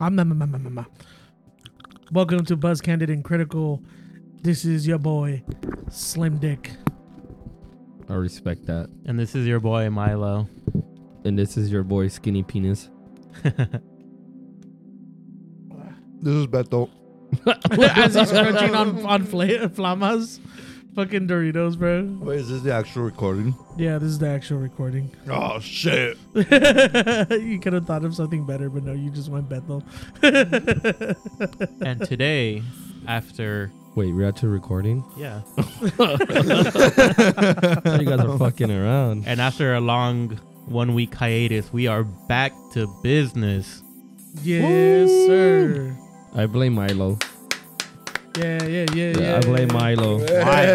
I'm um, um, um. Welcome to Buzzed Candid and Critical. This is your boy, Slim Dick. I respect that. And this is your boy Milo. And this is your boy Skinny Penis. This is Beto. As he's crunching on on fla- flamas, fucking Doritos, bro. Wait, is this the actual recording? Yeah, this is the actual recording. Oh shit! you could have thought of something better, but no, you just went Bethel. and today, after Wait, we're actually recording? yeah, you guys are fucking around. and after a long one week hiatus, we are back to business. yes, sir. I blame Milo. Yeah, yeah, yeah, Yeah, yeah. I blame yeah. Milo. Why,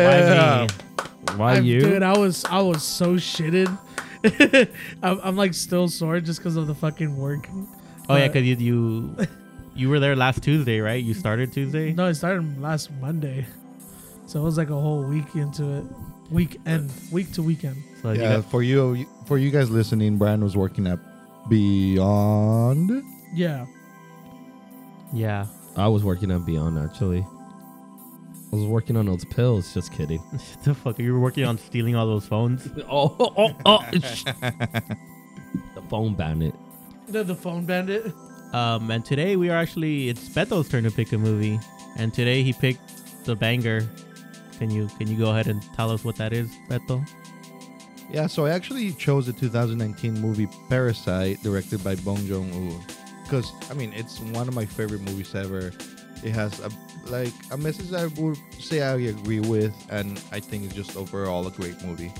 why me? Why I'm- you? Dude, I was I was so shitted. I'm, I'm like still sore just because of the fucking work. Oh yeah, because you, you you were there last Tuesday, right? You started Tuesday. No, I started last Monday, so it was like a whole week into it. Weekend, week to weekend. So you Yeah, got- for you, for you guys listening, Brian was working at Beyond. Yeah, yeah. I was working on Beyond actually. I was working on those pills. Just kidding. The fuck? You were working on stealing all those phones. oh, oh, oh, oh. the phone bandit. the, the phone bandit. Um, and today we are actually it's Beto's turn to pick a movie, and today he picked the banger. Can you can you go ahead and tell us what that is, Beto? Yeah, so I actually chose the 2019 movie Parasite, directed by Bong Joon-ho, because I mean it's one of my favorite movies ever. It has a like a message I would say I agree with, and I think it's just overall a great movie.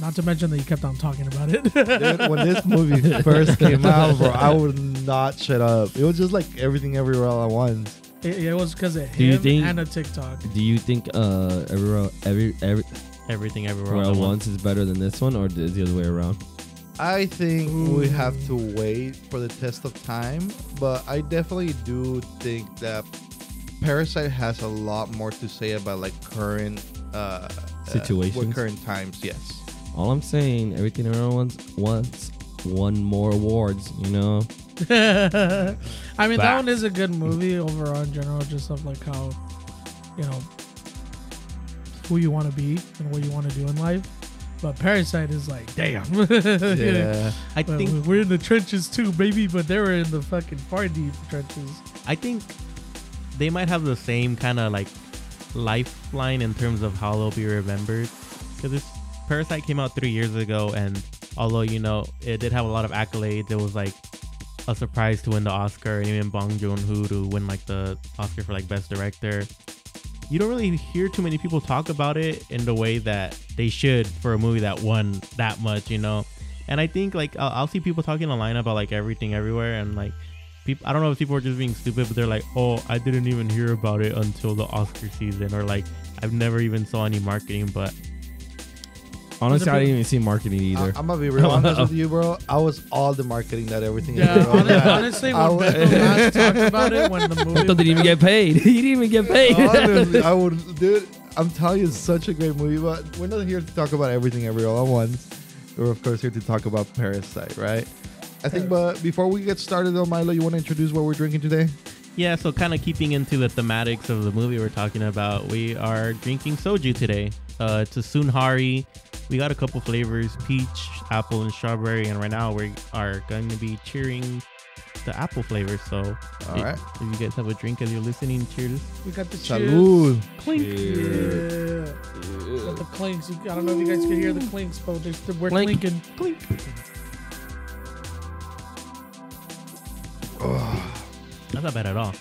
Not to mention that you kept on talking about it. Dude, when this movie first came out, bro, I would not shut up. It was just like everything everywhere all at once. it, it was because of Do you him think- and a TikTok. Do you think uh every every every Everything everywhere Everywhere all at at once is better than this one, or is the other way around? I think we have to wait for the test of time, but I definitely do think that Parasite has a lot more to say about like current uh, uh, Situations? with current times. Yes. All I'm saying, everything everyone wants wants one more awards. You know, I mean, that one is a good movie overall in general, just of like how, you know, who you want to be and what you want to do in life. But Parasite is like, damn. Yeah. I Well, think we're in the trenches too, baby, but they were in the fucking far deep trenches. I think they might have the same kind of like lifeline in terms of how they'll be remembered. Because this Parasite came out three years ago, and although you know it did have a lot of accolades, it was like a surprise to win the Oscar, and even Bong Joon Ho to win like the Oscar for like best director. You don't really hear too many people talk about it in the way that they should for a movie that won that much, you know. And I think like I'll, I'll see people talking online about like everything everywhere, and like people I don't know if people are just being stupid, but they're like, oh, I didn't even hear about it until the Oscar season, or like I've never even saw any marketing, but honestly, I didn't even see marketing either. I, either. am gonna be real honest with you, bro. I was all the marketing that everything. Yeah, is, bro. hon- honestly, I when would- Beto last talked about it, when the movie didn't even get paid. he didn't even get paid. Honestly, I would, dude. I'm telling you, it's such a great movie. But we're not here to talk about everything everywhere all at once. We're of course here to talk about Parasite, right? I think. But before we get started, though, Milo, you want to introduce what we're drinking today? yeah. So kind of keeping into the thematics of the movie we're talking about, we are drinking soju today. Uh, it's a Sunhari. We got a couple flavors: peach, apple, and strawberry. And right now we are going to be cheering the apple flavor. So All if, right. if you guys have a drink as you're listening, cheers. we got the cheers. Salud. Clink. Cheers. Yeah. Got the clinks. I don't know if you guys can hear the clinks, but they're, they're- we're Clink. clinking. Clink. That's not that bad at all.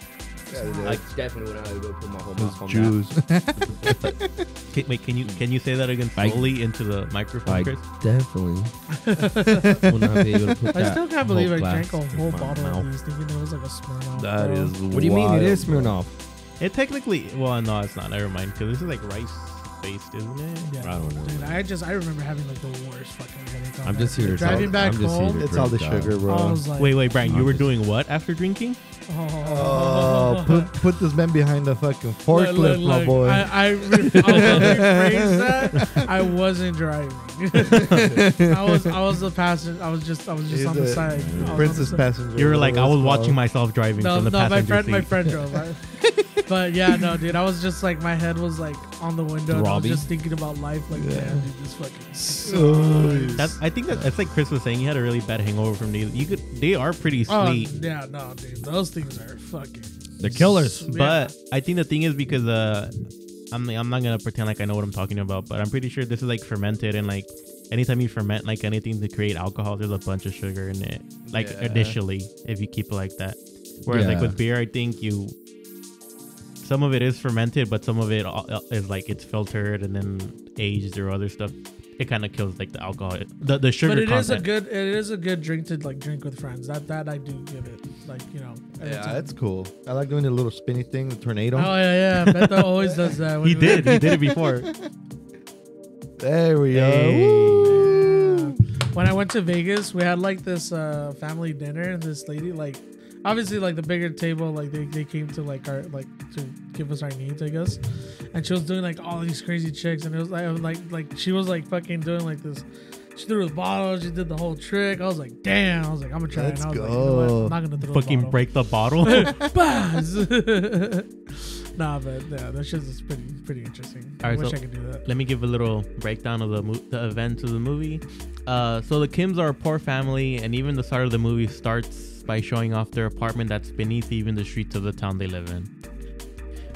I definitely would have to go put my whole Those mouth on Jews. Can, wait, can you can you say that again I- into the microphone, I Chris? definitely would not be able to put I that still can't believe I drank a whole bottle mouth. of these, thinking it was like a Smirnoff. That bro. is. What do you mean it is wild, bro. Smirnoff? It technically, well, no, it's not. Never mind, because this is like rice based, isn't it? Yeah. I don't know. Dude, I just I remember having like the worst fucking headache. on I'm just here to driving talk- back I'm just here home. to It's all the Great job. sugar, bro. I was like, Wait, wait, Brian, you were doing what after drinking? Oh, uh, put put this man behind the fucking Look, forklift, look, my look, boy. I, I, I'll rephrase that. I wasn't driving. I was I was the passenger. I was just I was just He's on the the side. I was on Princess the side. passenger. You were like, I was watching myself driving No, from the no, my passenger friend, seat. my friend drove. Right? but yeah, no, dude, I was just like, my head was like on the window. and I was Throbbing? just thinking about life. Like, Yeah. damn, dude, this fucking sucks. That's, I think that, that's like Chris was saying. He had a really bad hangover from these. You could, they are pretty Oh, sweet. yeah, no, dude, those things are fucking. They're killers. Yeah. But I think the thing is because uh, I'm I'm not gonna pretend like I know what I'm talking about, but I'm pretty sure this is like fermented and like anytime you ferment like anything to create alcohol, there's a bunch of sugar in it. Like Yeah. initially, if you keep it like that. Whereas like Yeah. with beer, I think you some of it is fermented, but some of it uh, like it's filtered and then aged or other stuff. It kind of kills like the alcohol, the the sugar But it is a good, it is a good drink to like drink with friends. That that I do give it. Like you know. Yeah, that's cool. I like doing the little spinny thing, the tornado. Oh yeah, yeah. Beto always does that. when he did, he did it before. There we go. Hey. Woo. When I went to Vegas, we had like this uh, family dinner, and this lady, like, obviously, like the bigger table, like they, they came to like our like to give us our needs, I guess. And she was doing like all these crazy tricks, and it was like I was, like like she was like fucking doing like this. She threw the bottle. She did the whole trick. I was like, damn. I was like, I'm gonna try. it. Let's And I was like, you know what? I'm not gonna throw Fucking a bottle. break the bottle. Nah, but yeah, that shit is pretty pretty interesting. I Alright, wish so- I could do that. let me give a little breakdown of the mo- the events of the movie. Uh, so the Kims are a poor family, and even the start of the movie starts by showing off their apartment that's beneath even the streets of the town they live in.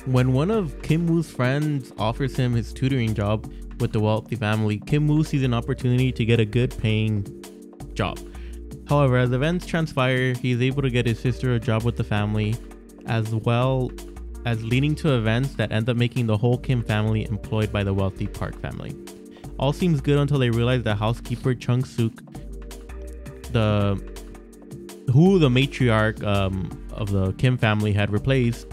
When one of Kim Woo's friends offers him his tutoring job with the wealthy family, Kim Woo sees an opportunity to get a good paying job. However, as events transpire, he is able to get his sister a job with the family, as well as leading to events that end up making the whole Kim family employed by the wealthy Park family. All seems good until they realize that housekeeper Chung Suk, the who the matriarch um, of the Kim family had replaced,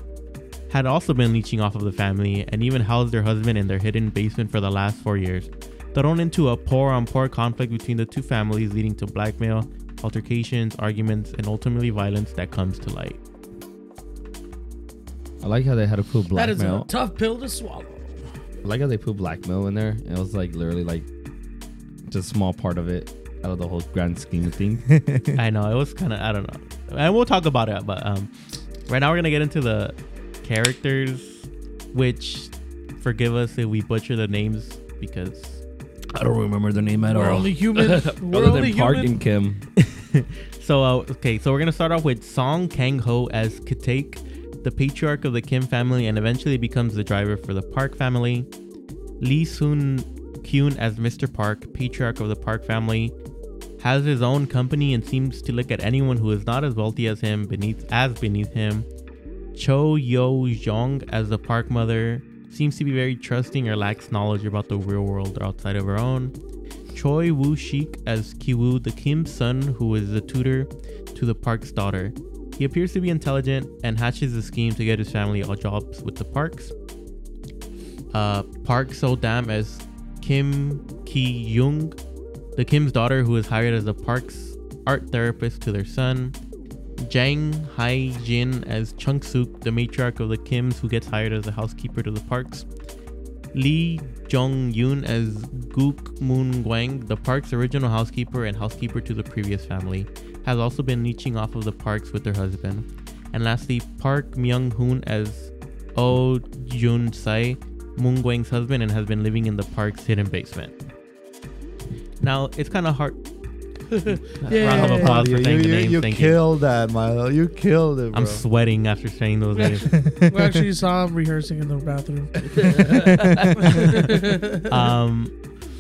had also been leeching off of the family and even housed their husband in their hidden basement for the last four years, thrown into a poor on poor conflict between the two families, leading to blackmail, altercations, arguments, and ultimately violence that comes to light. I like how they had to put blackmail. That is a tough pill to swallow. I like how they put blackmail in there. It was like literally like just a small part of it out of the whole grand scheme of things. I know it was kind of I don't know, and we'll talk about it. But um, right now we're gonna get into the characters, which forgive us if we butcher the names because I don't remember the name at We're all. only human. We're Other only than Park human. and Kim. So uh, okay, so we're gonna start off with Song Kang Ho as Kitaek, the patriarch of the Kim family, and eventually becomes the driver for the Park family. Lee Soon Kyun as Mr. Park, patriarch of the Park family, has his own company and seems to look at anyone who is not as wealthy as him beneath as beneath him. Cho Yeo-jeong as the Park mother seems to be very trusting or lacks knowledge about the real world outside of her own. Choi Woo Shik as Kiwoo, the Kim's son, who is the tutor to the Park's daughter. He appears to be intelligent and hatches a scheme to get his family all jobs with the Parks. Uh, Park So Dam as Kim Ki Young, the Kim's daughter, who is hired as the Park's art therapist to their son. Jang Hai Jin as Chung Suk, the matriarch of the Kims, who gets hired as a housekeeper to the Parks. Lee Jung-eun as Gook Moon Gwang, the park's original housekeeper and housekeeper to the previous family, has also been leeching off of the parks with her husband. And lastly, Park Myung Hoon as Oh Geun-sae, Moon Gwang's husband, and has been living in the park's hidden basement. Now it's kind of hard. Yeah. Round of applause you for saying you, the you, names. you Thank you. killed that, Milo. You killed it, bro. I'm sweating after saying those names. we actually saw him rehearsing in the bathroom. um,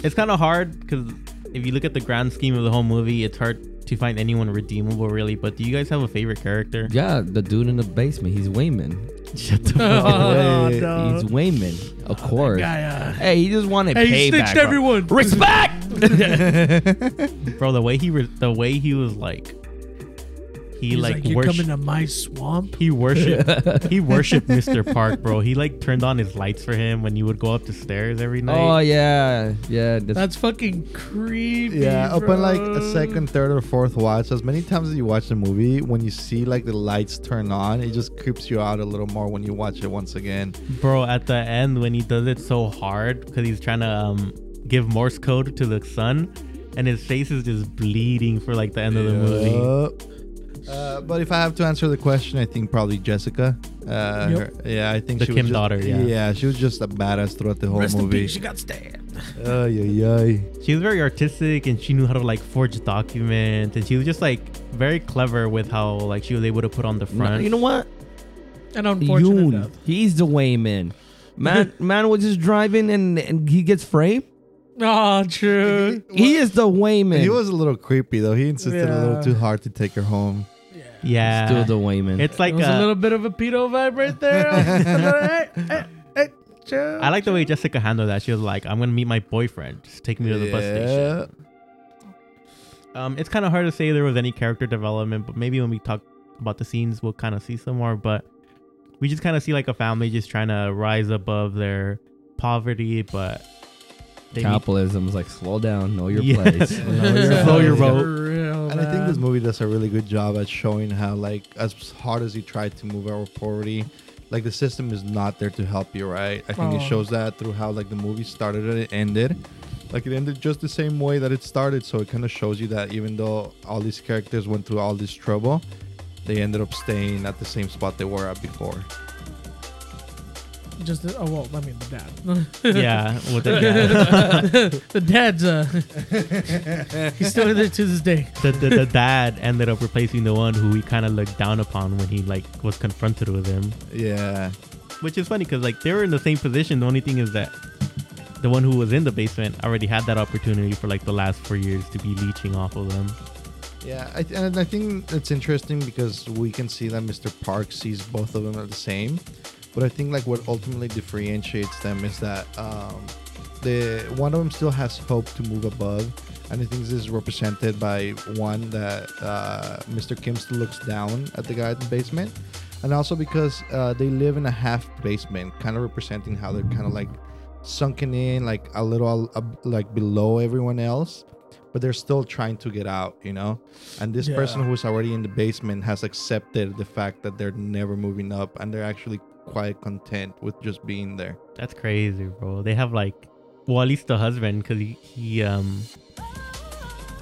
it's kind of hard because if you look at the grand scheme of the whole movie, it's hard to find anyone redeemable, really. But do you guys have a favorite character? Yeah, the dude in the basement. He's Wayman. Shut the fuck up. oh, no. He's Wayman, of course. Guy, uh, Hey, he just wanted hey, you payback. snitched bro. everyone. Respect. bro. The way he re- the way he was like he He's like, like, you're worship- coming to my swamp. he worshipped he worshipped Mr. Park, bro. He like turned on his lights for him when you would go up the stairs every night. Oh yeah, yeah. That's, That's fucking creepy. Yeah, up on like a second, third, or fourth watch, as many times as you watch the movie, when you see like the lights turn on, it just creeps you out a little more when you watch it once again. Bro, at the end when he does it so hard because he's trying to um give Morse code to the sun, and his face is just bleeding for like the end of the movie. Uh, but if I have to answer the question, I think probably Jessica. Uh, Yep. her- yeah, I think The she Kim was just, daughter, yeah. yeah, she was just a badass throughout the whole Rest movie. peace. She got stabbed. Ay, ay, ay. She was very artistic and she knew how to like forge documents, and she was just like very clever with how like she was able to put on the No, front. you know what? An unfortunate Yoon, death. he's the wayman. Man, man was just driving and, and he gets framed. Oh, true. He is the wayman. He was a little creepy though. He insisted a little too hard to take her home. yeah, still the wayman. it's like It was uh, a little bit of a pedo vibe right there. hey, hey, hey, chill. I like the way Jessica handled that. She was like, "I'm gonna meet my boyfriend. Just take me to the bus station." Um, it's kind of hard to say there was any character development, but maybe when we talk about the scenes, we'll kind of see some more. But we just kind of see like a family just trying to rise above their poverty, but they meet- Capitalism is like slow down, know your Yeah. place. Know your- Slow your boat. And I think this movie does a really good job at showing how, like, as hard as he tried to move our poverty, like the system is not there to help you, right? I think it Oh. shows that through how like the movie started and it ended. Like it ended just the same way that it started, so it kind of shows you that even though all these characters went through all this trouble, they ended up staying at the same spot they were at before. Just the, oh well, I mean the dad. yeah, with the dad. the dad's uh, he's still there to this day. the, the, the dad ended up replacing the one who he kind of looked down upon when he like was confronted with him. Yeah, Which is funny because like they were in the same position. The only thing is that the one who was in the basement already had that opportunity for like the last four years to be leeching off of them. yeah, I, and I think it's interesting because we can see that Mr. Park sees both of them are the same. But I think like what ultimately differentiates them is that um, the one of them still has hope to move above, and I think this is represented by one that uh, Mr. Kim still looks down at the guy in the basement, and also because uh, they live in a half basement, kind of representing how they're kind of like sunken in, like a little uh, like below everyone else. But they're still trying to get out, you know. And this Yeah. person who's already in the basement has accepted the fact that they're never moving up, and they're actually quite content with just being there. That's crazy, bro. They have like, well, at least the husband, because he, he, um,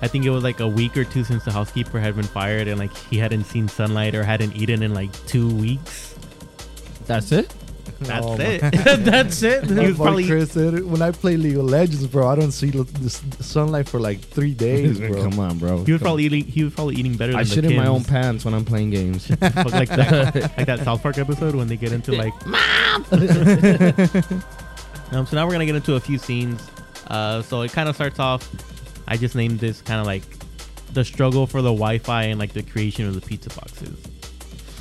I think it was like a week or two since the housekeeper had been fired, and like he hadn't seen sunlight or hadn't eaten in like two weeks. That's it. That's Oh it. That's it. He was probably- Chris said, when I play League of Legends, bro, I don't see l- this sunlight for like three days, bro. Come on, bro. He was Come probably eating. He was probably eating better. on. Than I shit the in my own pants when I'm playing games. Like that, like that South Park episode when they get into like Um, so now we're gonna get into a few scenes. Uh, so it kind of starts off. I just named this kind of like the struggle for the Wi-Fi and like the creation of the pizza boxes.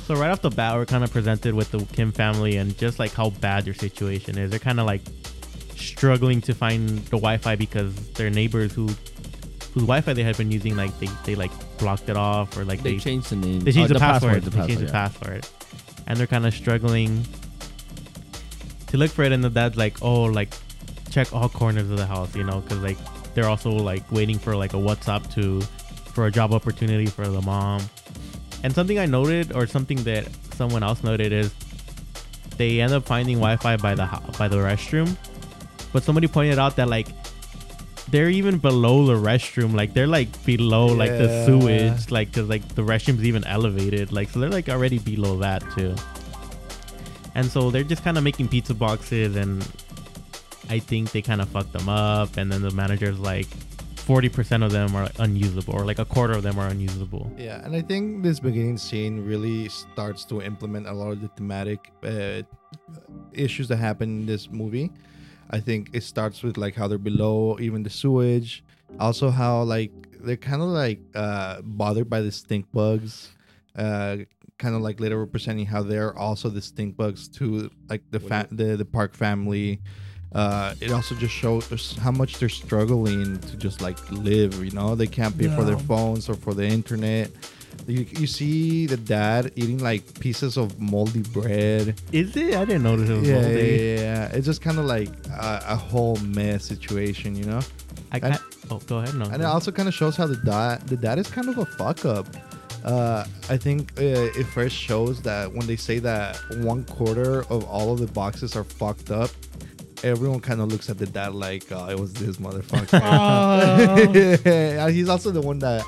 So right off the bat, we're kind of presented with the Kim family and just like how bad their situation is. They're kind of like struggling to find the Wi-Fi because their neighbors who whose Wi-Fi they had been using like they, they like blocked it off or like they they changed the name. they changed Oh, the, password. The they password. changed the password, and they're kind of struggling to look for it. And the dad's like, "Oh, like check all corners of the house, you know, because like they're also like waiting for like a WhatsApp to for a job opportunity for the mom." And something I noted, or something that someone else noted, is they end up finding Wi-Fi by the by the restroom, but somebody pointed out that like they're even below the restroom. Like they're like below like the Yeah. sewage like because like the restroom's even elevated. Like so they're like already below that too. And so they're just kind of making pizza boxes and i think they kind of fucked them up. And then the manager's like 40% of them are unusable or like a quarter of them are unusable Yeah, and I think this beginning scene really starts to implement a lot of the thematic uh, issues that happen in this movie. I think it starts with like how they're below even the sewage, also how like they're kind of like uh, bothered by the stink bugs, uh, kind of like later representing how they're also the stink bugs to like the fa- the the Park family. Uh, it also just shows how much they're struggling to just like live. You know, they can't pay for their phones or for the internet. You, you see the dad eating like pieces of moldy bread. Is it? I didn't notice it was Yeah, yeah, moldy. yeah, yeah. It's just kind of like a, a whole mess situation, you know. I, And- oh, go ahead. No. And it also kind of shows how the dad the dad is kind of a fuck up. Uh, I think uh, it first shows that when they say that one quarter of all of the boxes are fucked up, everyone kind of looks at the dad like, "Oh, it was this motherfucker." Oh. He's also the one that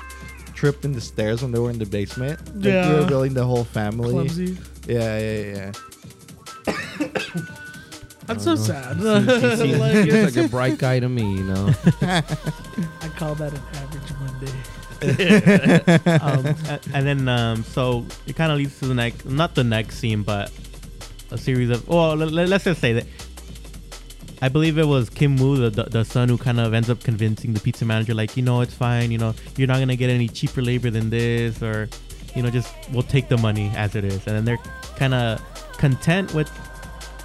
tripped in the stairs when they were in the basement. Like, Yeah. revealing the whole family. Clumsy. Yeah, yeah, yeah. That's so sad. He seems, he Like, like a bright guy to me, you know. I call that an average Monday. um, and then um, so it kind of leads to the next, not the next scene, but a series of. Well, let, us just say that. I believe it was Kim Woo, the, the, son, who kind of ends up convincing the pizza manager, like, you know, it's fine. You know, you're not gonna get any cheaper labor than this, or, you know, just we'll take the money as it is. And then they're kind of content with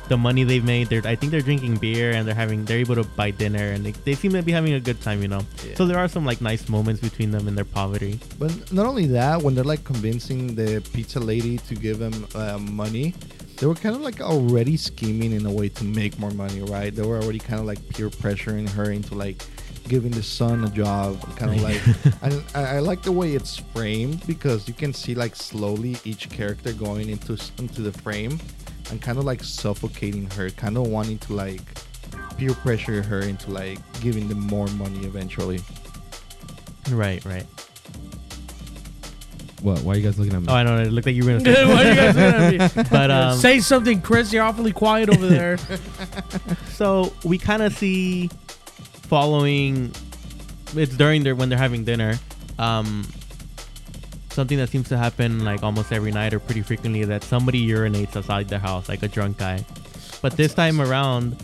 the money they've made. They're, I think they're drinking beer and they're having, they're able to buy dinner, and they, they seem to be having a good time. You know, Yeah. so there are some like nice moments between them in their poverty. But not only that, when they're like convincing the pizza lady to give them uh, money, they were kind of like already scheming in a way to make more money, right? They were already kind of like peer pressuring her into like giving the son a job, kind of like. and I, I like the way it's framed because you can see like slowly each character going into into the frame and kind of like suffocating her, kind of wanting to like peer pressure her into like giving them more money eventually. Right, right. What? Why are you guys looking at me? Oh, I know. It looked like you were gonna say. Why are you guys looking at me? But um, Say something, Chris. You're awfully quiet over there. so we kind of see following. It's during their when they're having dinner. Um, something that seems to happen like almost every night or pretty frequently that somebody urinates outside their house, like a drunk guy. But this time around,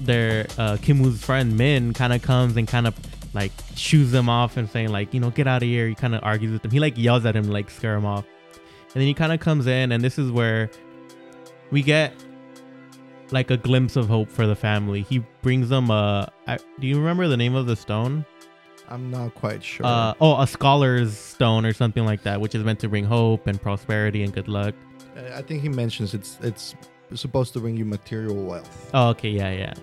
their uh, Kim Woo's friend Min kind of comes and kind of like shoos them off and saying like, you know, get out of here. He kind of argues with them. He like yells at him like scare him off. And then he kind of comes in, and this is where we get like a glimpse of hope for the family. He brings them a. I- Do you remember the name of the stone? I'm not quite sure. Uh, oh, a scholar's stone or something like that, which is meant to bring hope and prosperity and good luck. I think he mentions it's it's supposed to bring you material wealth. Oh, okay, yeah, yeah.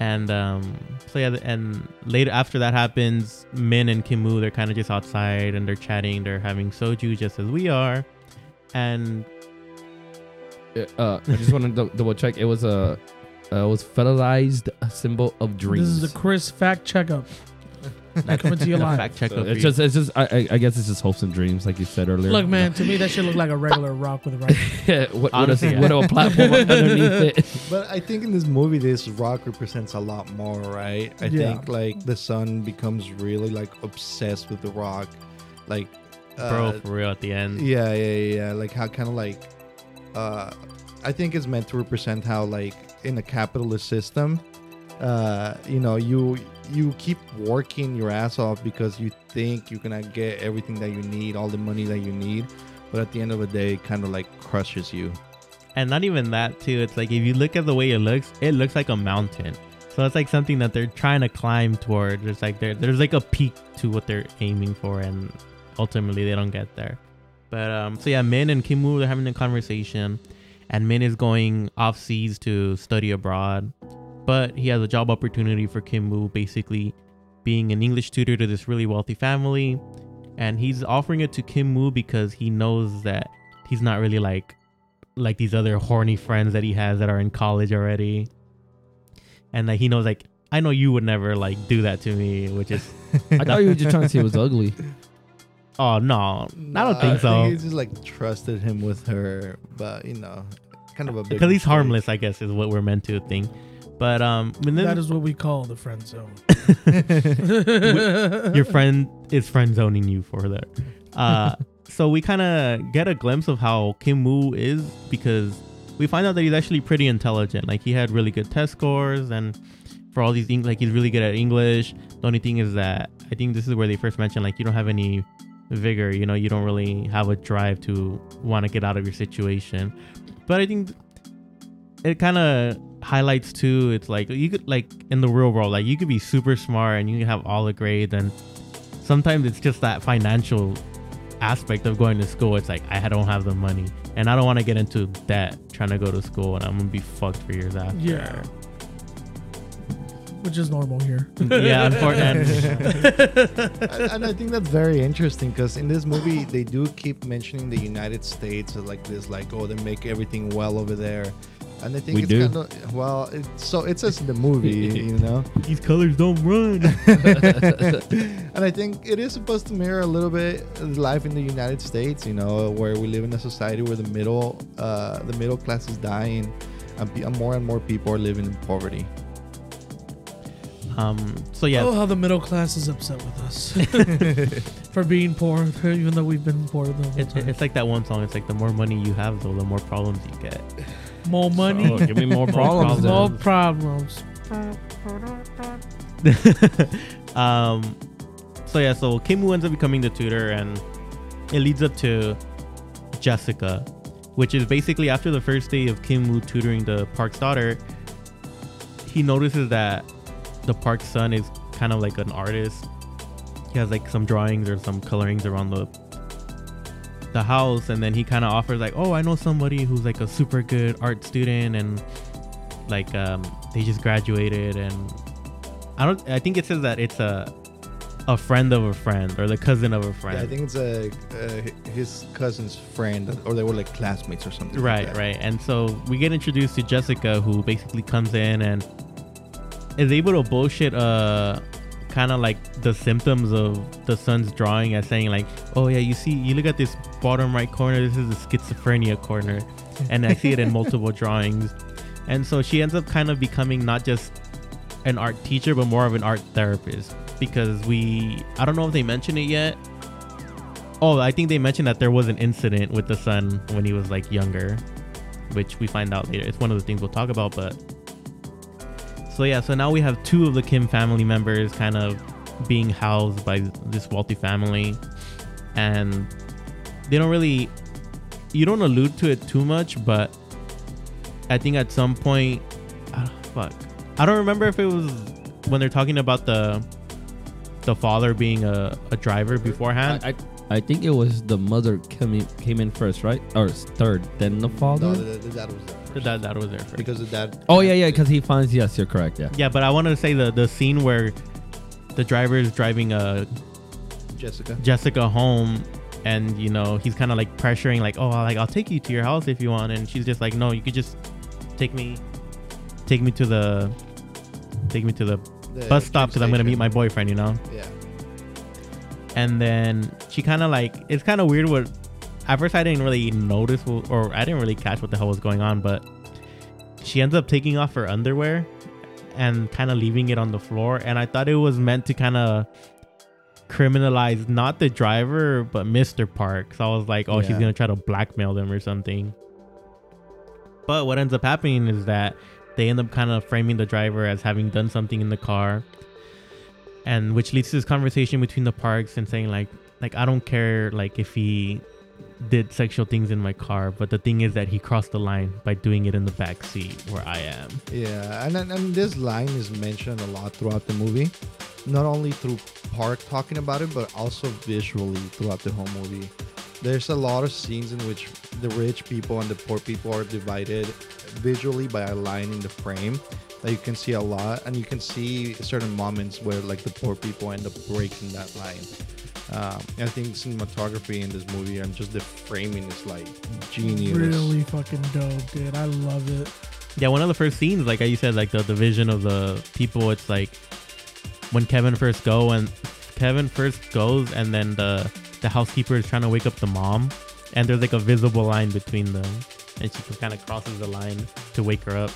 And um, so yeah, and later after that happens, Min and Kim Woo they're kind of just outside and they're chatting. They're having soju just as we are, and Uh, I just want to double check. It was a, uh, it was fetishized symbol of dreams. This is the Chris fact checkup. Coming to your a live. fact check. So it's just, it's just. I, I- I guess it's just hopes and dreams, like you said earlier. Look, man, to me that should look like a regular rock with a right. Yeah, what, what, Honestly, is, yeah. what a platform underneath it. But I think in this movie, this rock represents a lot more, right? I Yeah. think like the son becomes really like obsessed with the rock, like uh, bro for real at the end. Yeah, yeah, yeah. Like how kind of like, uh, I think it's meant to represent how like in a capitalist system, uh, you know, you you keep working your ass off because you think you're gonna get everything that you need, all the money that you need, but at the end of the day, it kind of like crushes you. And not even that too. It's like if you look at the way it looks, it looks like a mountain. So it's like something that they're trying to climb towards. It's like there's like a peak to what they're aiming for, and ultimately they don't get there. But um, so yeah, Min and Kim Woo they're having a conversation, and Min is going off seas to study abroad, but he has a job opportunity for Kim Woo, basically being an English tutor to this really wealthy family, and he's offering it to Kim Woo because he knows that he's not really like like these other horny friends that he has that are in college already, and that he knows like I know you would never like do that to me, which is I thought you were just trying to say it was ugly. Oh no, I don't think so. he just like trusted him with her, but you know, kind of a big because he's mistake. harmless, I guess, is what we're meant to think. But um, and then That is what we call the friend zone. your friend is friend zoning you for that. Uh, so we kind of get a glimpse of how Kim Woo is because we find out that he's actually pretty intelligent. Like he had really good test scores, and for all these things, like he's really good at English. The only thing is that I think this is where they first mentioned like you don't have any vigor. You know, you don't really have a drive to want to get out of your situation. But I think it kind of highlights too. It's like you could like in the real world, like you could be super smart and you can have all the grades, and sometimes it's just that financial aspect of going to school. It's like I don't have the money, and I don't want to get into debt trying to go to school, and I'm gonna be fucked for years after. Yeah. Which is normal here. yeah, unfortunately. and, and I think that's very interesting because in this movie they do keep mentioning the United States as like this, like oh they make everything well over there, and I think We it's do. kind of well, it, so it says in the movie, you know, These colors don't run. and I think it is supposed to mirror a little bit life in the United States, you know, where we live in a society where the middle, uh, the middle class is dying, and, and more and more people are living in poverty. Um. So yeah. Oh, how the middle class is upset with us for being poor, even though we've been poor the whole It, time. it's like that one song. It's like the more money you have, though, the more problems you get. more money, Oh, give me more problems. more problems. um, so yeah, so Kim Woo ends up becoming the tutor, and it leads up to Jessica, which is basically after the first day of Kim Woo tutoring the Park's daughter, he notices that the Park's son is kind of like an artist. He has like some drawings or some colorings around the the house, and then he kind of offers like, "Oh, I know somebody who's like a super good art student, and like um, they just graduated, and I don't. I think it says that it's a a friend of a friend or the cousin of a friend. Yeah, I think it's a uh, his cousin's friend, or they were like classmates or something. like Right, that. right. And so we get introduced to Jessica, who basically comes in and is able to bullshit, uh, kind of like the symptoms of the son's drawing as saying like, oh yeah, you see, you look at this bottom right corner, this is a schizophrenia corner, and I see it in multiple drawings. And so she ends up kind of becoming not just an art teacher, but more of an art therapist because we, I don't know if they mentioned it yet. Oh, I think they mentioned that there was an incident with the son when he was like younger, which we find out later. It's one of the things we'll talk about, but so yeah, so now we have two of the Kim family members kind of being housed by this wealthy family, and they don't really, you don't allude to it too much, but I think at some point, ah, fuck, I don't remember if it was when they're talking about the the father being a, a driver beforehand. I, I I think it was the mother came in, came in first, right? Or third, then the father. No, the, the dad was there The first. dad, that was there first. because the dad. oh yeah, yeah, because he finds yes, you're correct. Yeah. Yeah, but I wanted to say the the scene where the driver is driving a Jessica. Jessica home, and you know he's kind of like pressuring, like, oh, like I'll take you to your house if you want, and she's just like, no, you could just take me, take me to the, take me to the the bus stop because I'm gonna meet my boyfriend, you know. Yeah. And then she kind of like it's kind of weird. What at first I didn't really notice, or I didn't really catch what the hell was going on, but she ends up taking off her underwear and kind of leaving it on the floor. And I thought it was meant to kind of criminalize not the driver but Mr. Park. So I was like, oh, she's gonna try to blackmail them or something. But what ends up happening is that they end up kind of framing the driver as having done something in the car and which leads to this conversation between the parks and saying like like i don't care like if he did sexual things in my car but the thing is that he crossed the line by doing it in the back seat where i am Yeah, and, and this line is mentioned a lot throughout the movie, not only through Park talking about it, but also visually throughout the whole movie. There's a lot of scenes in which the rich people and the poor people are divided visually by aligning the frame. That you can see a lot, and you can see certain moments where like the poor people end up breaking that line. Um, I think cinematography in this movie and just the framing is like genius. Really fucking dope, dude. I love it. yeah one of the first scenes like you said like the, the vision of the people it's like when kevin first go and kevin first goes and then the the housekeeper is trying to wake up the mom and there's like a visible line between them and she kind of crosses the line to wake her up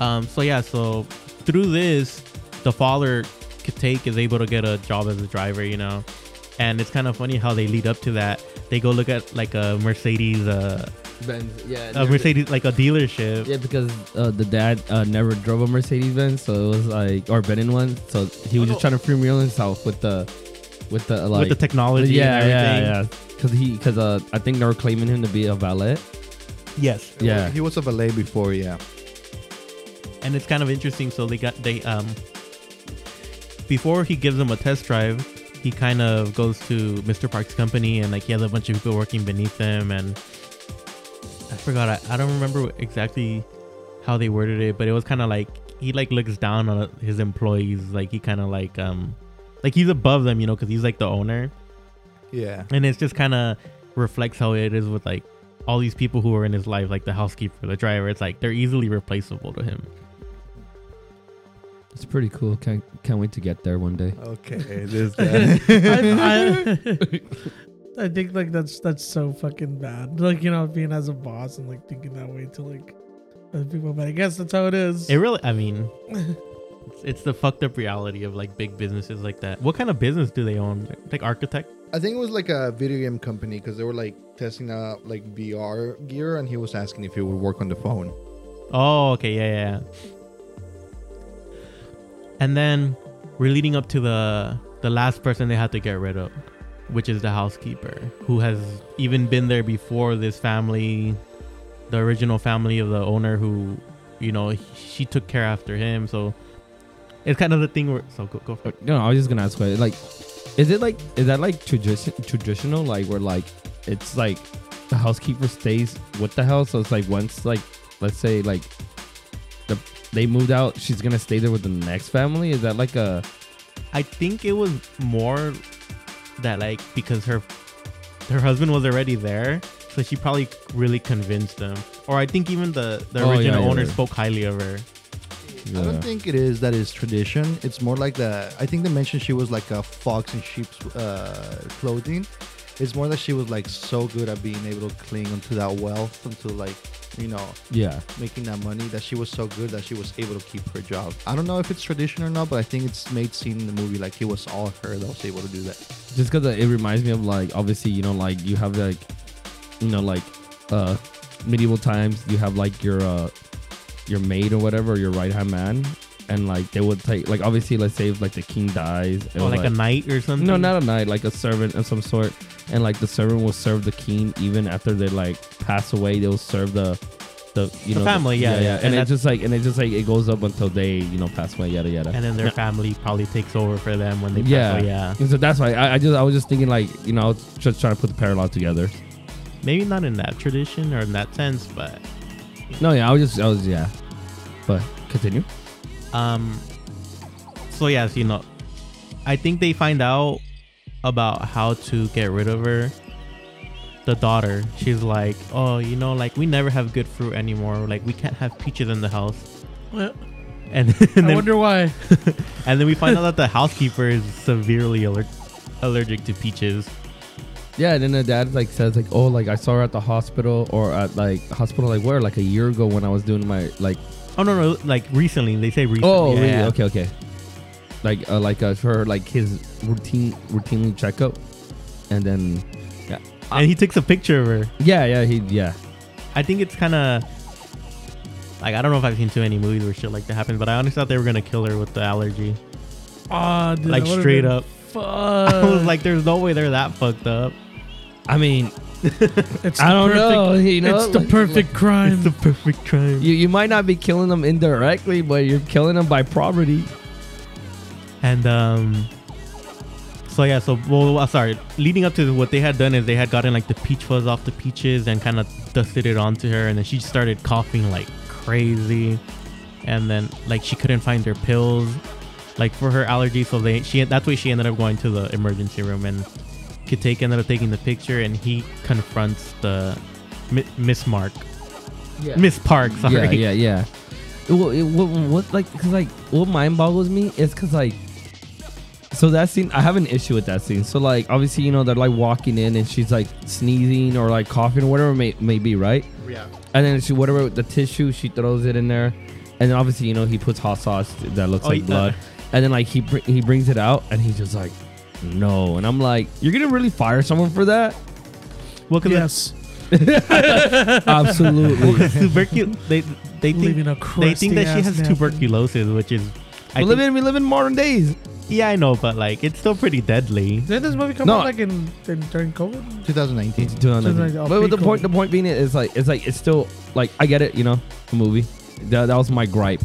um so yeah so through this the father take is able to get a job as a driver you know and it's kind of funny how they lead up to that they go look at like a mercedes uh Benz, yeah. a mercedes like a dealership Yeah, because uh, the dad uh, never drove a Mercedes Benz, so it was like or been in one, so he was just trying to freewheel himself with the with the like with the technology yeah, and everything. yeah, yeah. Because he, because uh, I think they were claiming him to be a valet. Yes. Yeah. He was a valet before, yeah. And it's kind of interesting. So they got they um before he gives them a test drive, he kind of goes to Mr. Park's company and like he has a bunch of people working beneath him and I forgot I, I don't remember exactly how they worded it, but it was kind of like he like looks down on his employees, like he kind of like um like he's above them, you know, because he's like the owner, Yeah. and it's just kind of reflects how it is with like all these people who are in his life, like the housekeeper, the driver. It's like they're easily replaceable to him. It's pretty cool. Can't can't wait to get there one day. Okay. This guy. I, I, I think like that's that's so fucking bad. Like you know, being as a boss and like thinking that way to like other people. But I guess that's how it is. It really, I mean, it's, it's the fucked up reality of like big businesses like that. What kind of business do they own? Like architect? I think it was like a video game company because they were like testing out like VR gear, and he was asking if it would work on the phone. Oh, okay, yeah, yeah. And then we're leading up to the the last person they had to get rid of, which is the housekeeper, who has even been there before this family, the original family of the owner, who, you know, she took care after him. So it's kind of the thing where. So go, go for it. No, I was just gonna ask, what, like, is it like, is that like tradition, traditional, like where like it's like the housekeeper stays with the house, so it's like once like, let's say like, the they moved out, she's gonna stay there with the next family. Is that like a? I think it was more that like because her her husband was already there, so she probably really convinced them. Or I think even the the Oh, yeah, original yeah, owner yeah. spoke highly of her. I don't think it is that is tradition. It's more like the. I think they mentioned she was like a fox in sheep's uh, clothing. It's more that she was like so good at being able to cling onto that wealth, onto like you know Yeah. making that money that she was so good that she was able to keep her job. I don't know if it's tradition or not, but I think it's made seem in the movie like it was all her that was able to do that. just because it reminds me of like obviously you know like you have like you know like uh medieval times you have like your uh your maid or whatever or your right hand man and like they would take like obviously let's say if like the king dies Or oh, was, like, a knight or something. no not a knight like a servant of some sort and like the servant will serve the king even after they like pass away they'll serve the the you The know family, yeah, yeah. and, And it just like and it just like it goes up until they you know pass away yada yada And then their family probably takes over for them when they pass Yeah. away, yeah. and so that's why I, I just I was just thinking like you know just trying to put the parallel together. Maybe not in that tradition or in that sense, but No, yeah, I was just I was yeah, but continue. Um so yes, you know, I think they find out about how to get rid of her. The daughter, she's like, "Oh, you know, like we never have good fruit anymore. Like we can't have peaches in the house." Well, And, and I wonder why. and then we find out that the housekeeper is severely aller- allergic to peaches. Yeah, and then the dad like says like oh like I saw her at the hospital or at like hospital like where like a year ago when I was doing my like Oh no, no, like recently. They say recently. oh yeah, really okay okay like uh, like uh, for like his routine routinely checkup and then yeah, And he takes a picture of her. yeah yeah he yeah I think it's kind of like I don't know if I've seen too many movies where shit like that happens, but I honestly thought they were gonna kill her with the allergy. Ah, dude, Like, that would've straight been up. Fuck. I was like, there's no way they're that fucked up. I mean it's I the don't perfect, know you know It's the like- perfect crime. It's the perfect crime. you you might not be killing them indirectly but you're killing them by property And um, so yeah, so well, uh, sorry. Leading up to what they had done is they had gotten like the peach fuzz off the peaches and kind of dusted it onto her, and then she started coughing like crazy, and then like she couldn't find her pills, like for her allergy. So they she that's why she ended up going to the emergency room, and Kitaek ended up taking the picture, and he confronts the Miss Mark, yeah Miss Park. Sorry. Yeah, yeah, yeah. Well, it, what, what, like, cause like, what mind boggles me is cause like, so that scene, I have an issue with that scene. So like, obviously, you know, they're like walking in and she's like sneezing or like coughing or whatever may, may be, right? Yeah. And then she, whatever, the tissue, she throws it in there. And then obviously, you know, he puts hot sauce that looks Oh, like yeah. blood. And then like he br- he brings it out and he's just like, no. And I'm like, you're gonna really fire someone for that? Well, because yes. Absolutely. tuberculosis, they they think Leaving a they think that she has napkin. tuberculosis, which is. I we live think- in we live in modern days. yeah, I know, but like it's still pretty deadly. Didn't this movie come No. out like in, in during COVID? 2019. like, oh, but the point the point being is like it's like it's still like I get it, you know, a movie. That, that was my gripe.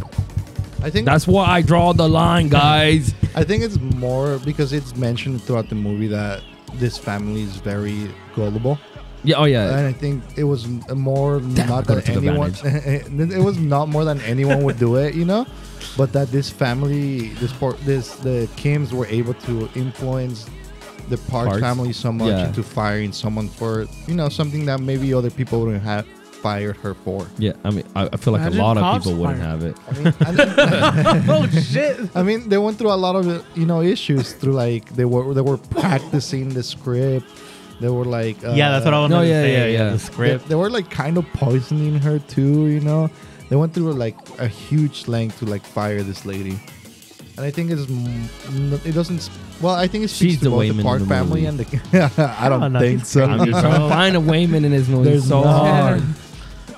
I think That's why I draw the line, guys. I think it's more because it's mentioned throughout the movie that this family is very gullible, yeah. Oh yeah. and I think it was more Damn, not that anyone. it was not more than anyone would do it, you know, but that this family, this por- this the Kims were able to influence the Park Parks? family so much Yeah. into firing someone for you know something that maybe other people wouldn't have fired her for. Yeah. I mean, I, I feel like Imagine a lot of cops people wouldn't have it. I mean, and- oh shit! I mean, they went through a lot of you know issues through like they were they were practicing the script. They were like uh, yeah, that's what I wanted No, to yeah, say. yeah, yeah. The script. they were like kind of poisoning her too. You know, they went through like a huge length to like fire this lady. And I think it's it doesn't. Well, I think it speaks She's to the both Wayman the in Park the family movie. and the. I don't Oh, no, think so. I'm just trying to find a Wayman in his movie. There's so not. hard.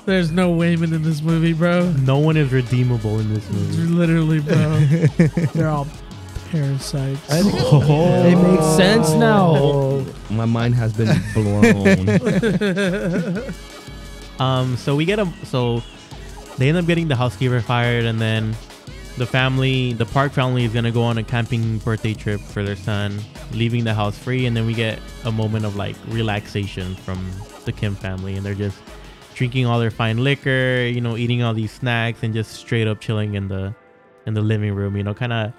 There's no Wayman in this movie, bro. No one is redeemable in this movie. Literally, bro. They're all parasites. Oh. It makes sense now. My mind has been blown. Um, so we get a so they end up getting the housekeeper fired, and then the family, the Park family, is gonna go on a camping birthday trip for their son, leaving the house free, and then we get a moment of like relaxation from the Kim family, and they're just drinking all their fine liquor, you know, eating all these snacks, and just straight up chilling in the in the living room, you know, kind of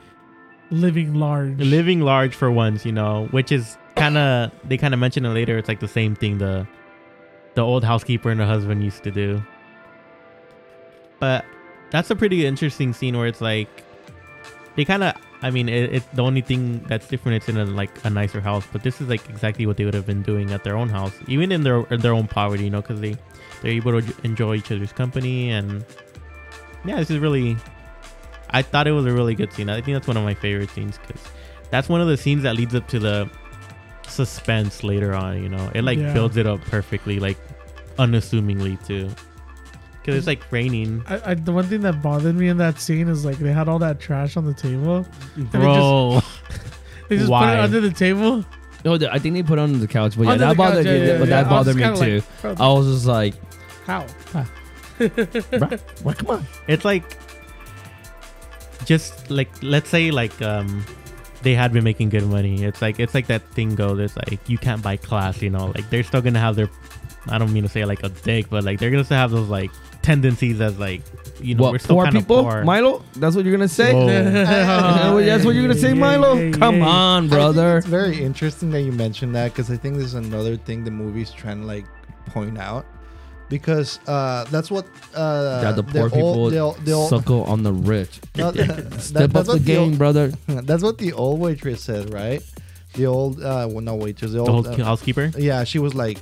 Living large. living large for once, you know, which is kind of they kind of mention it later. It's like the same thing the the old housekeeper and the husband used to do. But that's a pretty interesting scene where it's like they kind of. I mean, it, it's the only thing that's different. It's in a like a nicer house, but this is like exactly what they would have been doing at their own house, even in their in their own poverty, you know, because they they're able to enjoy each other's company and yeah, this is really. I thought it was a really good scene. I think that's one of my favorite scenes because that's one of the scenes that leads up to the suspense later on. You know, it like Yeah. builds it up perfectly, like unassumingly too. Because it's like raining, I, I, the one thing that bothered me in that scene is like they had all that trash on the table. bro. They just put Why? it under the table. no, th- I think they put it on the couch, but yeah, Under that the couch, bothered yeah, me. yeah, but yeah. that I was bothered me kinda too. like, I was just like, How? bruh, bruh, come on. it's like just like let's say like um they had been making good money. It's like it's like that thing goes. It's like you can't buy class. You know, like they're still gonna have their. I don't mean to say like a dick, but like they're gonna still have those like tendencies as like you know we're still poor kind of people? poor. Milo? That's what you're going to say? Whoa. That's what you're going to say, Milo? Come on, brother. it's very interesting that you mentioned that because I think this is another thing the movie's trying to like point out because uh, that's what uh, Yeah, the poor old- people the old- the old- suckle on the rich. no, that- Step that's up the what game, old- brother. that's what the old waitress said, right? The old, uh, well, not waitress, the the old, whole uh, housekeeper. yeah, she was like,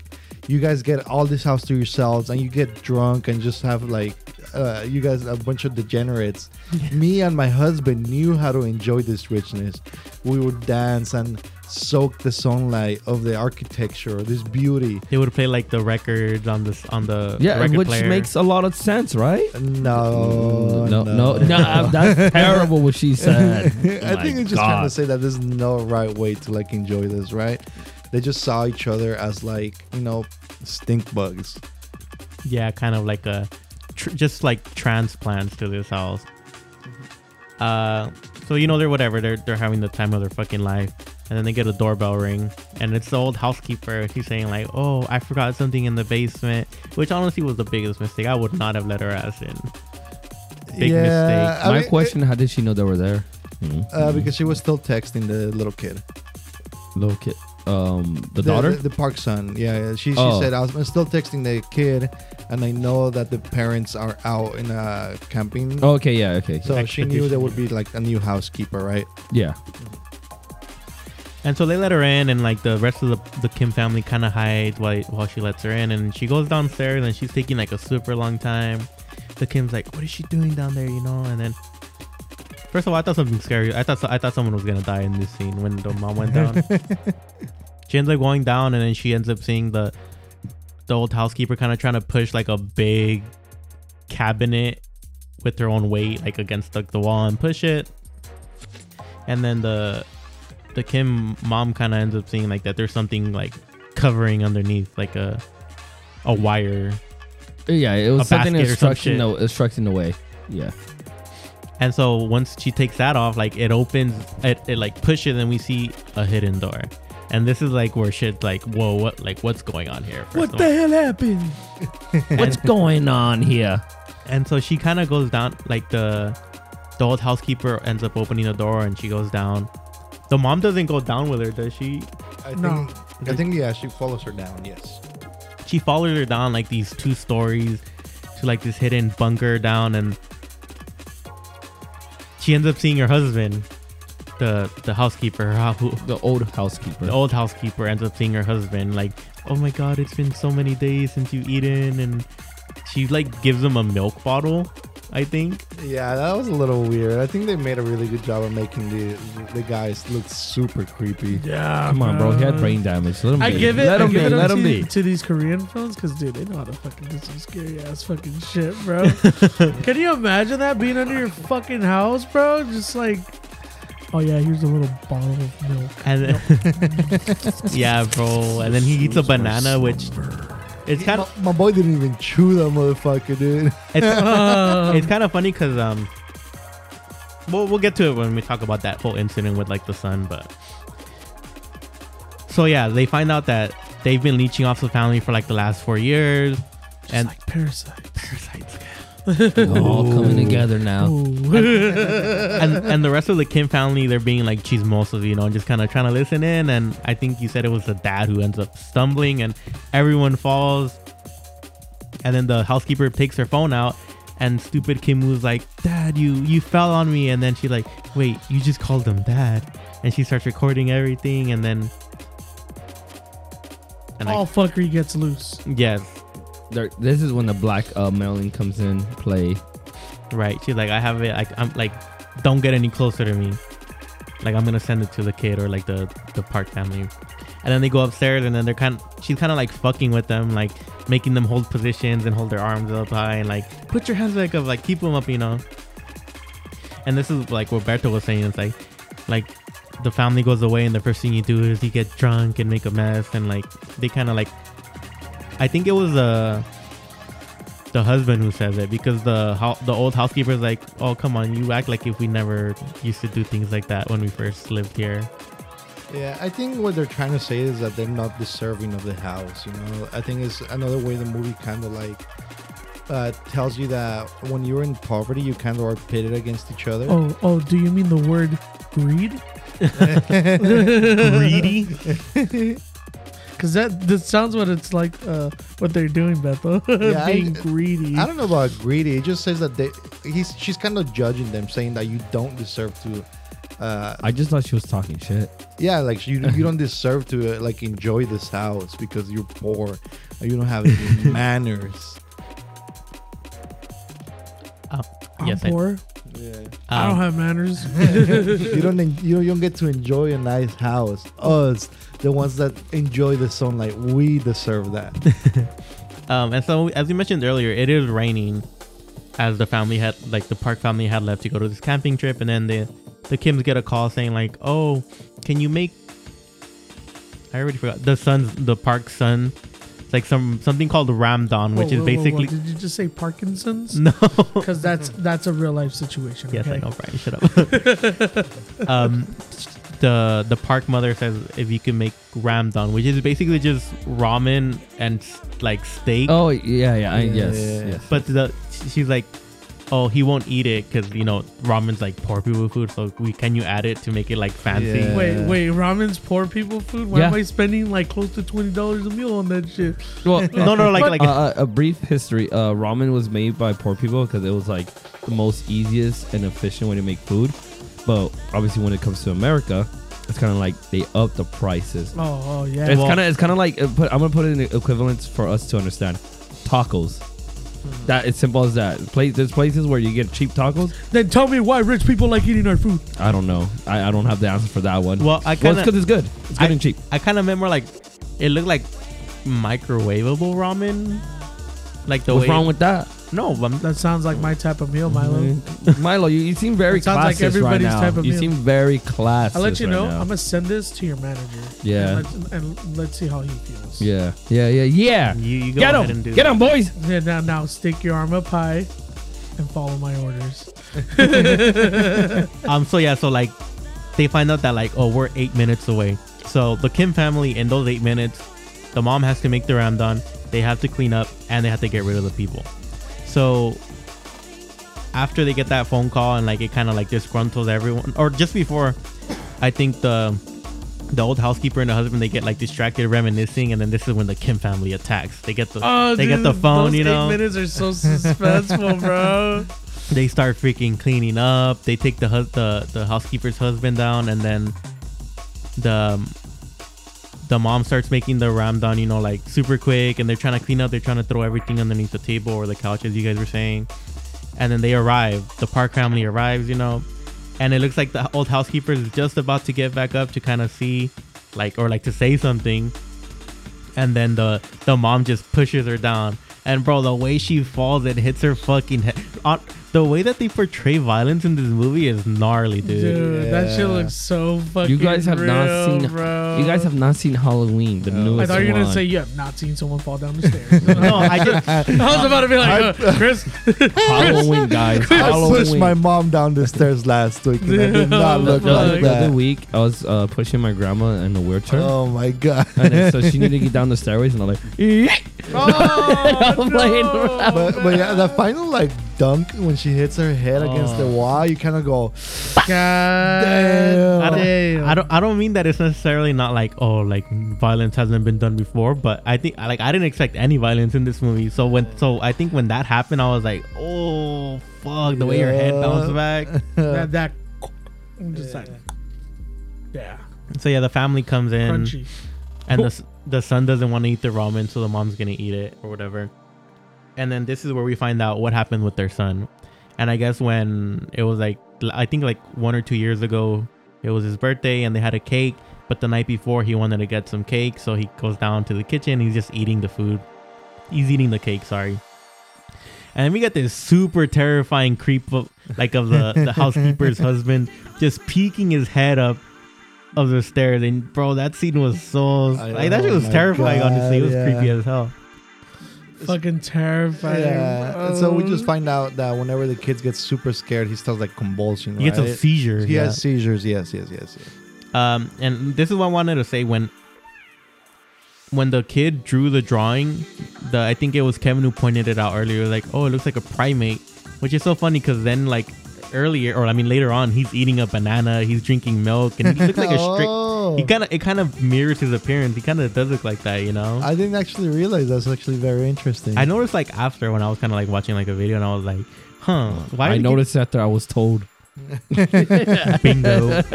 "You guys get all this house to yourselves, and you get drunk and just have like, uh, you guys a bunch of degenerates." Me and my husband knew how to enjoy this richness. We would dance and soak the sunlight of the architecture, this beauty. They would play like the records on this on the Yeah, record which player. makes a lot of sense, right? No, no, no, no. uh, that's terrible what she said. I think it's just trying to say that there's no right way to like enjoy this, right? They just saw each other as like you know stink bugs. yeah, kind of like a tr- just like transplants to this house. Uh, so you know they're whatever they're they're having the time of their fucking life, and then they get a doorbell ring, and it's the old housekeeper. She's saying like, "Oh, I forgot something in the basement," which honestly was the biggest mistake. I would not have let her ass in. Big mistake. I My mean, question: How did she know they were there? it- uh, because she was still texting the little kid, little kid, um, the, daughter. the, the park son. Yeah, yeah. she she Oh. said I was I'm still texting the kid, and I know that the parents are out in a camping. oh, okay, yeah, okay, So she knew there would be like a new housekeeper, right? yeah. And so they let her in, and like the rest of the, the Kim family kind of hides while, while she lets her in. And she goes downstairs, and she's taking like a super long time. The Kim's like, "What is she doing down there?" You know. And then, first of all, I thought something scary. I thought I thought someone was gonna die in this scene when the mom went down. she ends up going down, and then she ends up seeing the the old housekeeper kind of trying to push like a big cabinet with her own weight, like against like the wall, and push it. And then the the Kim mom kind of ends up seeing like that there's something like covering underneath, like a a wire. Yeah, it was something some obstructing shit. the obstructing the way. Yeah. And so once she takes that off, like it opens, it, it like pushes, and we see a hidden door. And this is like where shit's like, whoa, what, like, what's going on here? What the hell happened? What's going on here? And so she kind of goes down, like the the old housekeeper ends up opening the door, and she goes down. The mom doesn't go down with her, does she? I No. think I think yeah, she follows her down. Yes. She follows her down like these two stories to like this hidden bunker down, and she ends up seeing her husband, the the housekeeper, her, who, The old housekeeper. the old housekeeper ends up seeing her husband like oh my god it's been so many days since you've eaten and she like gives him a milk bottle i think Yeah, that was a little weird. I think they made a really good job of making the the guys look super creepy. Yeah. Come on, bro. He had brain damage. Let him I be. give it. Let I him give be. it Let him to, be. to these Korean films because, dude, they know how to fucking do some scary ass fucking shit, bro. Can you imagine that being under your fucking house, bro? Just like, oh yeah, here's a little bottle of milk. and yeah bro and then he eats a banana which it's kind My, of my boy didn't even chew that motherfucker, dude. it's, it's kind of funny because um we'll, we'll get to it when we talk about that whole incident with like the son but so yeah they find out that they've been leeching off the family for like the last four years just and like parasite. parasites All coming together now. Ooh. and and the rest of the Kim family, they're being like chismosos, you know, just kind of trying to listen in. And I think you said it was the dad who ends up stumbling, and everyone falls. And then the housekeeper takes her phone out, and stupid Kim was like, "Dad, you you fell on me." And then she like, "Wait, you just called him dad?" And she starts recording everything, and then. And All I, fuckery gets loose. yes, There, this is when the black uh, mailing comes in play. right. She's like, I have it. I, I'm like, don't get any closer to me. Like I'm gonna send it to the kid or like the the Park family. And then they go upstairs and then they're kind. she's kind of like fucking with them, like making them hold positions and hold their arms up high and like put your hands back up, like keep them up, you know. And this is like what Beto was saying. It's like, like the family goes away and the first thing you do is you get drunk and make a mess and like they kind of like. I think it was uh the husband who says it because the ho- the old housekeeper is like, "Oh, come on, you act like if we never used to do things like that when we first lived here." Yeah, I think what they're trying to say is that they're not deserving of the house. You know, I think it's another way the movie kind of like uh, tells you that when you're in poverty, you kind of are pitted against each other. Oh, oh, do you mean the word greed? Greedy. Because that this sounds what it's like. Uh, what they're doing, Bethel, Yeah, I- being greedy. I don't know about greedy. It just says that they he's she's kind of judging them, saying that you don't deserve to. Uh, I just thought she was talking shit. yeah, like you you don't deserve to uh, like enjoy this house because you're poor, or you don't have any manners. I'm yes, I- poor. Yeah. I don't Um, have manners. you don't you don't, you don't get to enjoy a nice house. Us, the ones that enjoy the sunlight, we deserve that. Um, and so, as you mentioned earlier, it is raining, as the family had, like the Park family had left to go to this camping trip, and then the the Kims get a call saying like, "Oh, can you make?" I already forgot the son's the Park son. It's like some something called Ramdon, which Whoa, is whoa, whoa, whoa. basically Did you just say Parkinson's? no. Because that's that's a real life situation. yes, okay? I know, Brian. Shut up. um, the the Park mother says if you can make Ramdon, which is basically just ramen and like steak. Oh yeah, yeah, I, yes, Yeah. yes. But the she's like, oh, he won't eat it because you know ramen's like poor people food. So we can you add it to make it like fancy? Yeah. Wait, wait, ramen's poor people food? Why am I spending like close to twenty dollars a meal on that shit? Well, No, no, like like uh, a brief history. Uh, ramen was made by poor people because it was like the most easiest and efficient way to make food. But obviously, when it comes to America, it's kind of like they up the prices. Oh, oh yeah. It's Well- kind of it's kind of like uh, put, I'm gonna put it in equivalents for us to understand. Tacos. Hmm. That it's simple as that. Place there's places where you get cheap tacos. then tell me why rich people like eating our food. I don't know. I, I don't have the answer for that one. well, I well, kind it's of because it's good. It's good I- and cheap. I kind of meant more like it looked like microwavable ramen. Like the What's way wrong with that? No, I'm, That sounds like my type of meal, Milo. Mm-hmm. Milo, you, you seem very It sounds like classist right everybody's now. type of meal. you meal. seem very classist. I'll let you right know. now. I'm gonna send this to your manager. Yeah. And let's, and let's see how he feels. Yeah, yeah, yeah, yeah. you, you go Get ahead and do him! Get that. him, boys! Yeah, now, now stick your arm up high. and follow my orders. Um. So yeah. So like, they find out that like, oh, we're eight minutes away. So the Kim family in those eight minutes, the mom has to make the ramdon. They have to clean up and they have to get rid of the people. So after they get that phone call and like it kind of like disgruntles everyone, or just before, I think the the old housekeeper and the husband they get like distracted reminiscing, and then this is when the Kim family attacks. They get the Oh, they get the phone, you know. minutes are so suspenseful, bro. they start freaking cleaning up. They take the hus- the the housekeeper's husband down, and then the the mom starts making the ramdon, you know, like super quick, and they're trying to clean up. They're trying to throw everything underneath the table or the couch, as you guys were saying. And then they arrive. The Park family arrives, you know, and it looks like the old housekeeper is just about to get back up to kind of see, like, or like to say something, and then the the mom just pushes her down. And bro, the way she falls, it hits her fucking head. On, the way that they portray violence in this movie is gnarly, dude. Dude, that shit looks so fucking. You guys have not seen- Bro. You guys have not seen Halloween, the No. newest I thought you were gonna one. say you have not seen someone fall down the stairs. No, I just I was about to be like, uh, Chris. Halloween, guys. I Halloween. pushed my mom down the stairs last week, and I did not look the the, like fuck? the other week, I was uh, pushing my grandma in a wheelchair. Oh my god! And then, so she needed to get down the stairways, and I'm like, Oh, I'm no. around. but, but yeah, the final like dunk when she hits her head against the Oh. wall, you kind of go, God Damn. I don't, damn. I don't I don't mean that it's necessarily not like oh like violence hasn't been done before, but I think like I didn't expect any violence in this movie. So when so I think when that happened, I was like, oh fuck, the way your head Yeah. bounced back. that, that I'm just like, yeah, So yeah, the family comes in crunchy. and the the son doesn't want to eat the ramen, so the mom's gonna eat it or whatever. And then this is where we find out what happened with their son. And I guess when it was like I think like one or two years ago, it was his birthday and they had a cake. But the night before, he wanted to get some cake, so he goes down to the kitchen. He's just eating the food. He's eating the cake. Sorry. And then we get this super terrifying creep of like of the, the housekeeper's husband just peeking his head up of the stairs. And bro, that scene was so I like that shit was terrifying. honestly, it was God, creepy as hell. Fucking terrifying. yeah. So we just find out that whenever the kids get super scared, he starts like convulsing. He gets a seizure. He yeah. has seizures. Yes, yes, yes, yes. Um, and this is what I wanted to say when when the kid drew the drawing, the I think it was Kevin who pointed it out earlier. Like, oh, it looks like a primate, which is so funny because then like earlier, or I mean later on, he's eating a banana, he's drinking milk, and he looks like a strict. Oh. He kind of it kind of mirrors his appearance. He kind of does look like that, you know. I didn't actually realize that's actually very interesting. I noticed like after when I was kind of like watching like a video, and I was like, huh, why? I did he- noticed after I was told. bingo.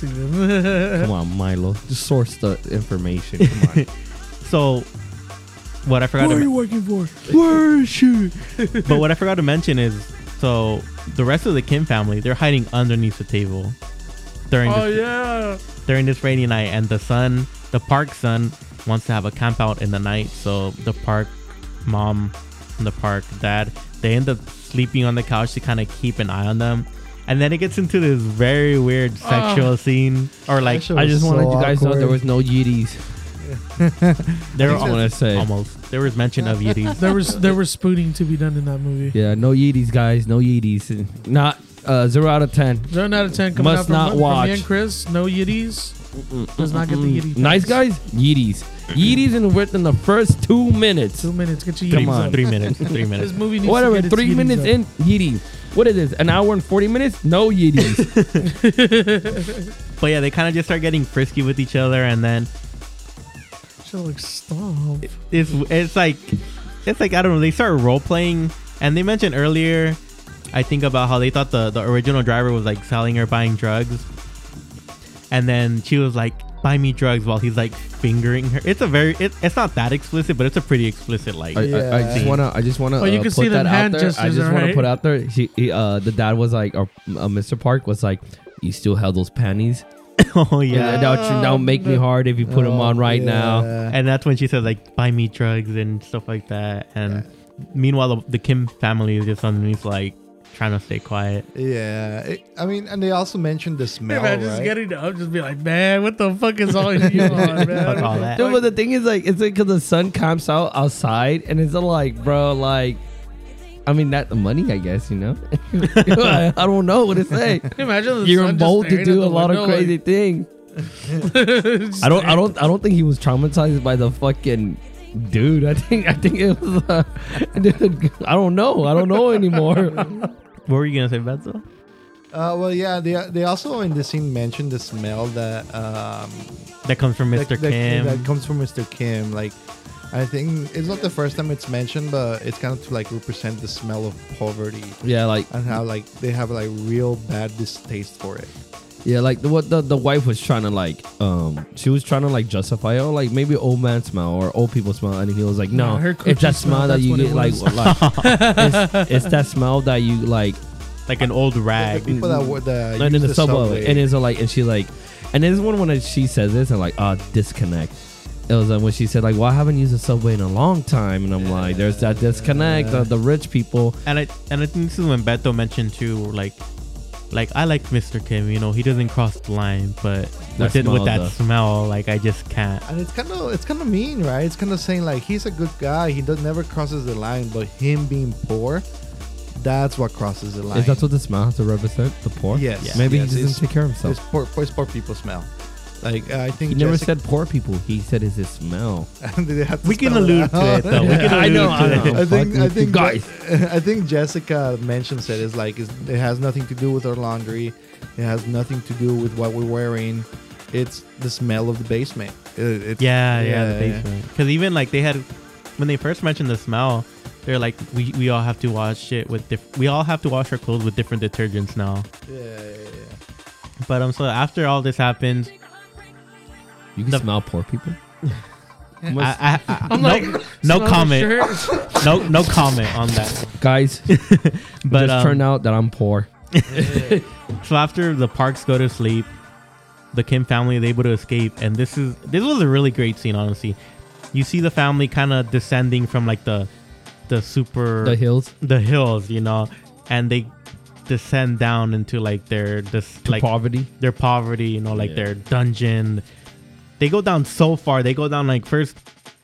Come on, Milo. Just source the information. Come on. so, what I forgot. Who to are men- you working for? Where is she? but what I forgot to mention is so the rest of the Kim family they're hiding underneath the table during Oh this, yeah. during this rainy night, and the son, the park son, wants to have a camp out in the night. So the park mom and the park dad they end up sleeping on the couch to kind of keep an eye on them. And then it gets into this very weird ah. sexual scene, or like I just so wanted you guys to know there was no Yeeties. there I want to say. almost there was mention of Yetis. There was there was spooning to be done in that movie. Yeah, no Yeeties, guys. No Yeeties. Not uh, zero out of ten. Zero out of ten coming Must out from, not from watch. me and Chris. No yiddies. Does not get the Yeti Nice tax. guys, Yeeties. Yeeties in within the first two minutes. Two minutes. Get your Three, yiddies Come on. three minutes. Three This minutes. movie needs Whatever. to get its Three yiddies minutes up. in, Yeeties. What is this? An hour and forty minutes? No Yeeties. But yeah, they kind of just start getting frisky with each other, and then Shit looks stomp. it's it's like it's like I don't know. They start role playing, and they mentioned earlier, I think about how they thought the the original driver was like selling or buying drugs, and then she was like, "Buy me drugs," while he's like fingering her. It's a very it, it's not that explicit, but it's a pretty explicit like. I, I, I just wanna, I just wanna. Oh, you uh, can put see them that out hand there. I just wanna right? put out there. He, he, uh, the dad was like, or uh, Mr. Park was like, "You still have those panties? oh Yeah, yeah. that don't make me um, hard if you put them Oh, on right now." And that's when she says like, "Buy me drugs" and stuff like that. And meanwhile, the, the Kim family is just underneath like trying to stay quiet. Yeah, it- I mean, and they also mentioned the smell, man, just right? getting up, just be like, man, what the fuck is all you on, man? Fuck all that. Dude, but the thing is, like, it's like because the sun comes out outside, and it's like, bro, like, I mean, that the money, I guess. You know, I, I don't know what to say. You imagine the You're son just bold to staring do at a the lot of window, crazy things. I don't, I don't, I don't think he was traumatized by the fucking dude. I think, I think it was, uh, dude, I don't know. I don't know anymore. What were you gonna say, Beto? Uh, well, yeah, they they also in the scene mentioned the smell that um That comes from Mr. that, that- Kim. that comes from Mr. Kim. Like, I think it's not the first time it's mentioned, but it's kind of to like represent the smell of poverty yeah, like, and how like they have like real bad distaste for it. yeah, like the, what the the wife was trying to like, um, she was trying to like justify, it. oh, like maybe old man smell or old people smell, and he was like, no, Nah, her it's that smell, smell that you get, like, was. like it's, it's that smell that you like like an old The rag. people that were the and in the, subway. And it's like, and she like, and this one when she says this, and like, uh, disconnect. It was uh, when she said like, "Well, I haven't used the subway in a long time," and I'm like, "There's that disconnect of the rich people." And I and I think this is when Beto mentioned too, like, like I like Mr. Kim. You know, he doesn't cross the line, but with, it, with that though. smell, like I just can't. and it's kind of it's kind of mean, right? It's kind of saying like he's a good guy, he does never crosses the line, but him being poor, that's what crosses the line. Is that what the smell has to represent? The poor? Yes. Yeah. Maybe yes, he doesn't it's- take care of himself. It's poor, it's poor people smell. Like I think He never Jessica- said poor people. He said it's his smell. they have to We can spell allude to it though. We can I know, to I know. it. I think I think guys. I think Jessica mentions it. It's like it's, it has nothing to do with our laundry. It has nothing to do with what we're wearing. It's the smell of the basement. It, it's, Yeah, yeah, the yeah. basement. Because even like they had, when they first mentioned the smell, they're like, we, we all have to wash it with diff- we all have to wash our clothes with different detergents now. Yeah, yeah, yeah. But um, so after all this happens, You can The- smell poor people. I, I, I, I'm no, like, no smell the comment, shirt. no no comment on that. Guys, But but just um, turned out that I'm poor. So after the parks go to sleep, the Kim family is able to escape, and this is this was a really great scene. Honestly, you see the family kind of descending from like the the super The hills, the hills, you know, and they descend down into like their this to like poverty. their poverty, you know, like Yeah. their dungeon. They go down so far. They go down like first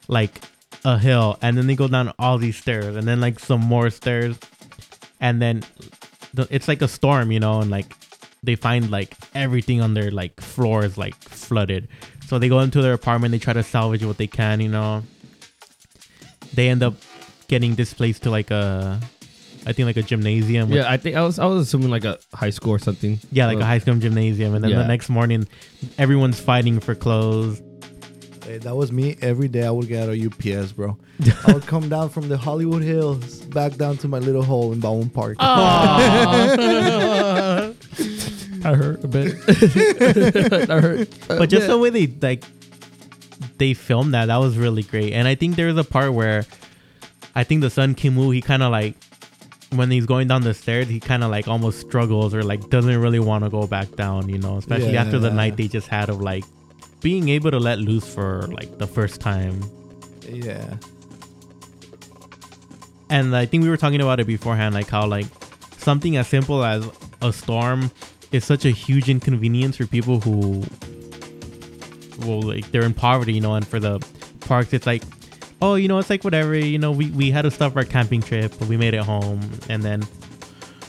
like a hill, and then they go down all these stairs, and then like some more stairs, and then the, it's like a storm, you know, and like they find like everything on their like floor is like flooded. So they go into their apartment. They try to salvage what they can, you know. They end up getting displaced to like a, I think like a gymnasium. with- Yeah, I think I was I was assuming like a high school or something. yeah, like Uh, a high school gymnasium, and then the Yeah. next morning, everyone's fighting for clothes. Hey, that was me every day. I would get out of UPS, bro. I would come down from the Hollywood Hills back down to my little hole in Bowen Park. Aw. I hurt a bit. I hurt. But just bit. the way they like, they filmed that, that was really great. And I think there's a part where, I think the son Kim Woo, he kind of like, when he's going down the stairs, he kind of like almost struggles or like doesn't really want to go back down, you know, especially after the night they just had of like being able to let loose for like the first time. yeah. And I think we were talking about it beforehand, like how like something as simple as a storm is such a huge inconvenience for people who, well, like they're in poverty, you know. And for the parks, it's like, oh, you know, it's like whatever, you know. We we had to stop our camping trip, but we made it home, and then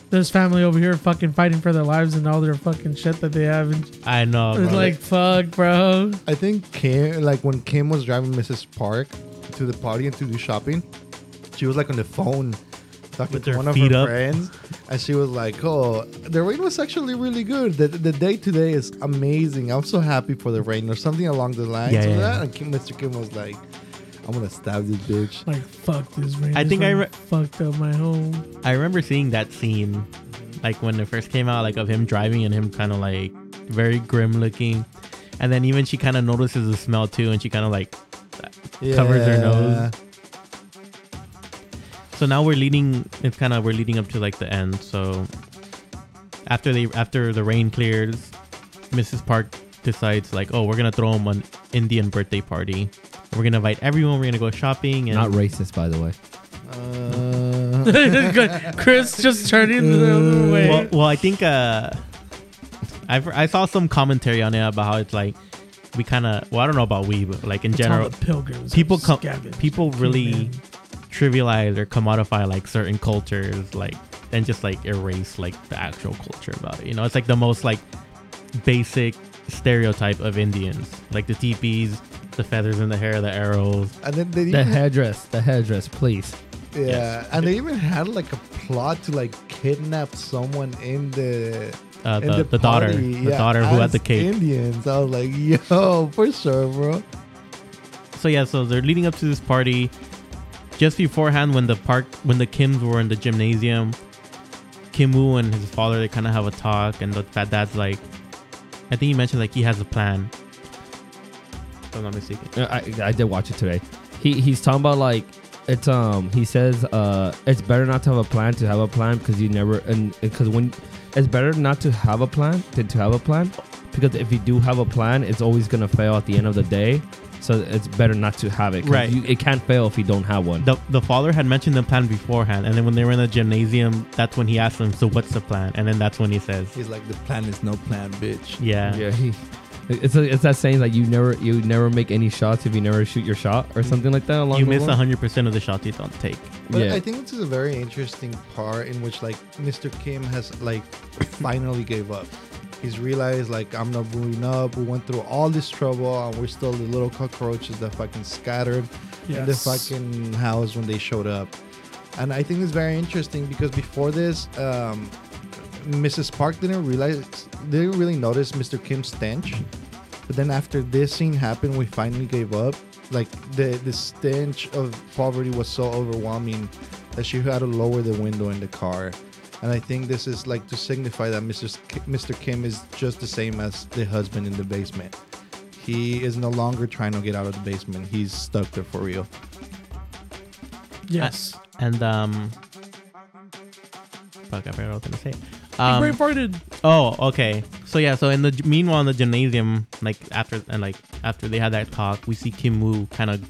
this family over here fucking fighting for their lives and all their fucking shit that they have. And I know, it's bro, like, fuck, bro. I think Kim, like when Kim was driving Mrs. Park to the party and to do shopping, she was like on the phone talking With to one of her up. friends, and she was like, "Oh, the rain was actually really good. The, the day today is amazing. I'm so happy for the rain," or something along the lines Yeah, of yeah. that. And Kim, Mr. Kim was like, "I'm gonna stab this bitch." Like, fuck this rain. I This think I rain re- fucked up my home. I remember seeing that scene, like when it first came out, like of him driving and him kind of like very grim looking, and then even she kind of notices the smell too, and she kind of like Covers her nose. So now we're leading. It's kind of we're leading up to like the end. So after they after the rain clears, Mrs. Park decides like, oh, we're gonna throw him an Indian birthday party. We're gonna invite everyone. We're gonna go shopping and not racist, by the way. Uh, Chris just turning the other way. well, well, I think uh, I I saw some commentary on it about how it's like we kind of well, I don't know about we, but like in It's all general, the pilgrims. people come, scavenged. people really Human. trivialize or commodify like certain cultures, like and just like erase like the actual culture about it. You know, it's like the most like basic stereotype of Indians, like the teepees, the feathers in the hair, the arrows. And then they The even, headdress, the headdress, please. yeah, yes. and they even had like a plot to like kidnap someone in the Uh, in the, the, daughter, party, the yeah, daughter who had as the cake. Indians. I was like, yo, for sure, bro. so yeah, so they're leading up to this party. Just beforehand, when the park, when the Kims were in the gymnasium, Kim Woo and his father they kind of have a talk, and the fat dad's like, I think he mentioned like he has a plan. If I'm not mistaken. I, I did watch it today. He he's talking about like it's um he says uh it's better not to have a plan to have a plan because you never and because when it's better not to have a plan than to have a plan because if you do have a plan it's always gonna fail at the end of the day so it's better not to have it 'cause Right. you, it can't fail if you don't have one The the father had mentioned the plan beforehand, and then when they were in the gymnasium, that's when he asked them, "So what's the plan?" And then that's when he says, He's like, the plan is no plan, bitch. "Yeah, yeah he it's a, it's that saying like you never you never make any shots if you never shoot your shot or something like that along you miss hundred percent of the shots you don't take." But yeah I think this is a very interesting part in which like Mr. Kim has like finally gave up. He's realized like I'm not moving up. We went through all this trouble and we're still the little cockroaches that fucking scattered in the fucking house when they showed up. And I think it's very interesting because before this, um, Mrs. Park didn't realize, didn't really notice Mr. Kim's stench. But then after this scene happened, we finally gave up. Like the the stench of poverty was so overwhelming that she had to lower the window in the car. And I think this is like to signify that Mr. K- Mr. Kim is just the same as the husband in the basement. He is no longer trying to get out of the basement. He's stuck there for real. Yes. And um, fuck, I forgot what I was gonna say. He Um, brain farted. Oh, okay. So yeah, so in the meanwhile in the gymnasium, like after and like after they had that talk, we see Kim Woo kind of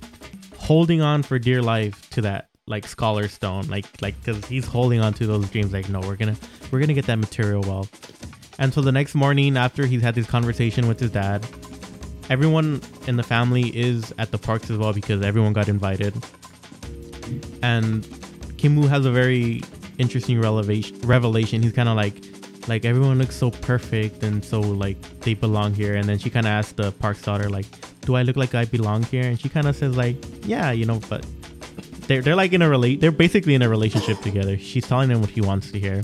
holding on for dear life to that like scholar stone, like like because he's holding on to those dreams. Like, no, we're gonna we're gonna get that material wealth. And so the next morning, after he's had this conversation with his dad, everyone in the family is at the parks as well because everyone got invited. And Kim Woo has a very interesting revelation. Revelation. He's kind of like, like everyone looks so perfect and so like they belong here. And then she kind of asks the park's daughter, like, "Do I look like I belong here?" And she kind of says, like, "Yeah, you know," but they're they're like in a relate. They're basically in a relationship together. She's telling him what he wants to hear,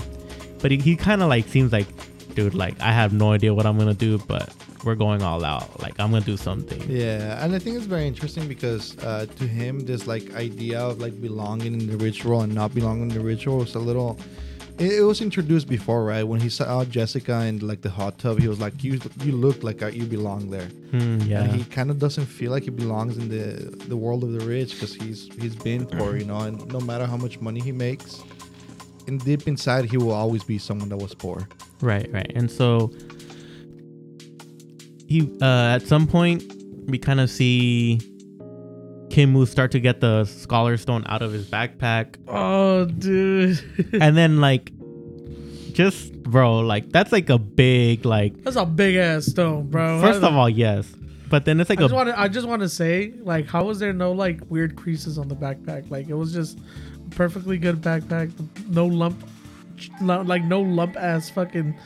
but he, he kind of like seems like, dude, like I have no idea what I'm gonna do, but we're going all out. Like I'm gonna do something. Yeah, and I think it's very interesting because uh, to him, this like idea of like belonging in the ritual and not belonging in the ritual was a little. It, it was introduced before, right? When he saw Jessica in like the hot tub, he was like, "You, you look like uh, you belong there." Hmm, yeah. And he kind of doesn't feel like he belongs in the the world of the rich because he's he's been poor, you know. And no matter how much money he makes, in deep inside, he will always be someone that was poor. Right, right. And so he uh at some point we kind of see Kim Woo start to get the scholar stone out of his backpack. Oh, dude. and then like just bro, like that's like a big like That's a big ass stone, bro. first of all, yes. But then it's like I just want to. I just want to say, like, how was there no like weird creases on the backpack? Like, it was just perfectly good backpack, no lump, like no lump ass fucking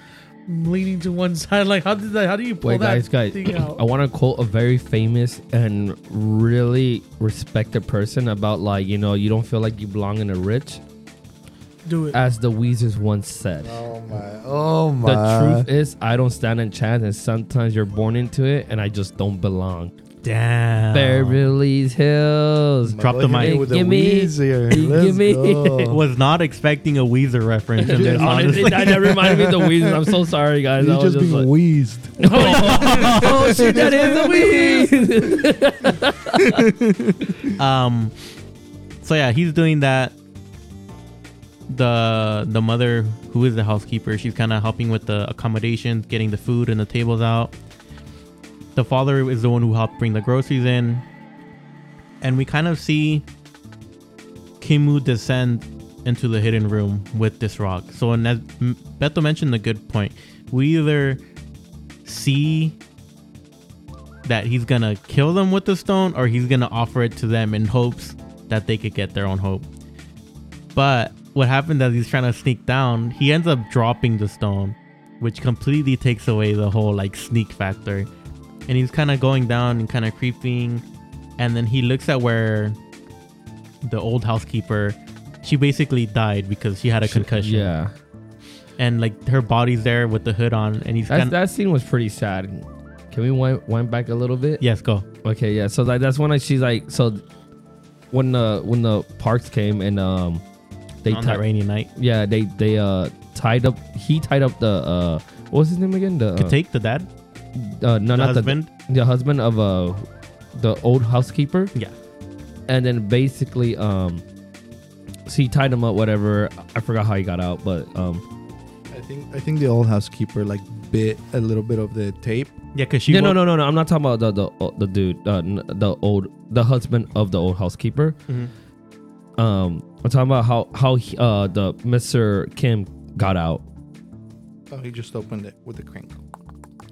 leaning to one side. Like, how did that? How do you pull Wait, that guys, guys. thing out? I want to quote a very famous and really respected person about like you know you don't feel like you belong in the rich, Do it. as the Weezers once said. Oh my! Oh my! The truth is, I don't stand a chance, and sometimes you're born into it, and I just don't belong. Damn. Beverly Hills. Drop the mic. with Give me- Weezer. give me- Was not expecting a Weezer reference. in Dude, this, honestly, honestly. that, that reminded me of the Weezers. I'm so sorry, guys. You I was just being like, wheezed. oh shit, that is the Weez. um so yeah he's doing that the the mother who is the housekeeper she's kind of helping with the accommodations getting the food and the tables out the father is the one who helped bring the groceries in and we kind of see Kim Woo descend into the hidden room with this rock so and as beto mentioned a good point we either see that he's gonna kill them with the stone or he's gonna offer it to them in hopes that they could get their own hope. But what happened as he's trying to sneak down, he ends up dropping the stone, which completely takes away the whole like sneak factor. And he's kind of going down and kind of creeping, and then he looks at where the old housekeeper, she basically died because she had a concussion. Yeah, and like her body's there with the hood on, and he's That's, kind of that scene was pretty sad. Can we wind, wind back a little bit? yes, go. Okay, yeah. So like that's when I, she's like, so when the when the parks came and um they on ti- that rainy night, yeah they they uh tied up he tied up the uh what was his name again the take the dad, uh, no the not husband. the the husband of uh the old housekeeper Yeah. and then basically um so he tied him up whatever I forgot how he got out but um I think I think the old housekeeper like bit a little bit of the tape. Yeah, because she no, no no no no I'm not talking about the the the dude uh, the old the husband of the old housekeeper Mhm. um I'm talking about how how he, uh the Mr. Kim got out Oh, he just opened it with the crank.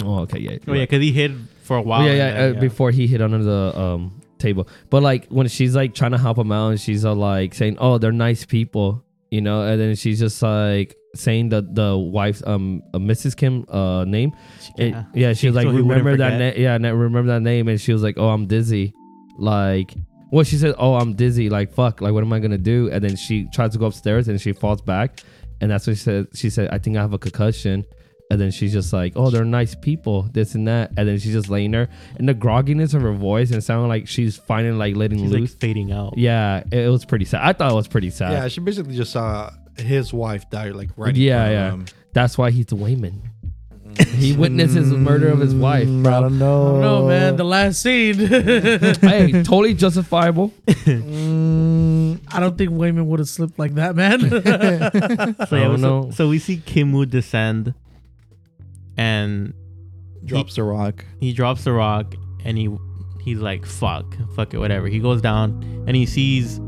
Oh okay yeah Oh yeah, because he hid for a while. yeah, yeah, then, uh, before he hid under the um table. But like when she's like trying to help him out, and she's uh, like saying, "Oh, they're nice people," you know, and then she's just like saying the the wife's um uh, Mrs. Kim uh name. It- Yeah. yeah, she was like, so he wouldn't "Remember that forget. name?" Yeah, ne- remember that name, and she was like, "Oh, I'm dizzy." Like. Well, she said, "Oh, I'm dizzy. Like, fuck. Like, what am I gonna do?" And then she tries to go upstairs, and she falls back, and that's what she said. She said, "I think I have a concussion." And then she's just like, "Oh, they're nice people, this and that." And then she's just laying there, and the grogginess of her voice, and it sounded like she's finally like letting She's like loose. fading out. yeah, it, it was pretty sad. I thought it was pretty sad. yeah, she basically just saw his wife die like right. Yeah, in yeah. front him. That's why he's the Wayman. He witnessed his murder of his wife. Mm, I don't know. I don't know, man. The last scene. hey, totally justifiable. Mm, I don't think Wayman would have slipped like that, man. So, I yeah, don't so, know. so we see Kim Woo descend, and drops the rock. he drops the rock, and he he's like, "Fuck, fuck it, whatever." He goes down, and he sees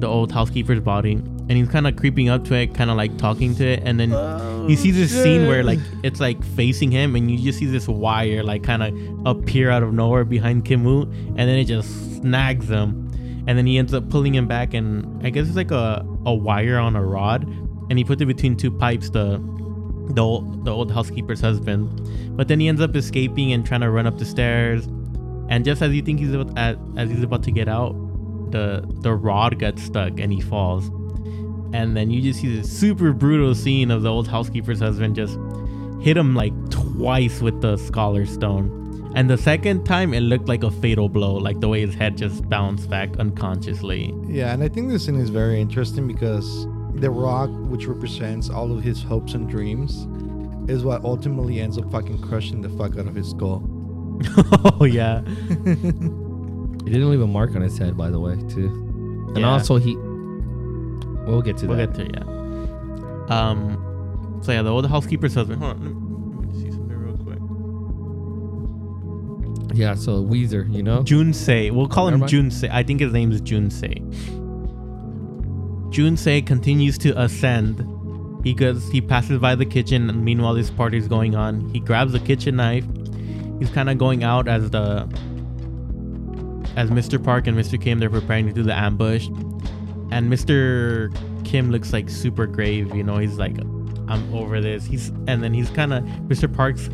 the old housekeeper's body, and he's kind of creeping up to it, kind of like talking to it, and then he oh, sees this scene where like it's like facing him, and you just see this wire like kind of appear out of nowhere behind Kim Woo, and then it just snags him, and then he ends up pulling him back, and I guess it's like a a wire on a rod, and he puts it between two pipes. The the old, the old housekeeper's husband, but then he ends up escaping and trying to run up the stairs, and just as you think he's about at, as he's about to get out, the the rod gets stuck and he falls, and then you just see this super brutal scene of the old housekeeper's husband just hit him like twice with the scholar stone, and the second time it looked like a fatal blow, like the way his head just bounced back unconsciously. Yeah, and I think this scene is very interesting because the rock, which represents all of his hopes and dreams, is what ultimately ends up fucking crushing the fuck out of his skull. oh yeah, He didn't leave a mark on his head, by the way, too. And Yeah. also, he. We'll get to that. We'll get to yeah. Um, so yeah, the old housekeeper's husband. Hold on, let me, see something real quick. Yeah, so Weezer, you know? Geun-sae. We'll call him Never mind. Geun-sae. I think his name is Geun-sae. Geun-sae continues to ascend. He goes. He passes by the kitchen. And meanwhile, this party's going on. He grabs a kitchen knife. He's kind of going out as the as Mr. Park and Mr. Kim they're preparing to do the ambush, and Mr. Kim looks like super grave. You know, he's like, "I'm over this." He's and then he's kind of Mr. Park's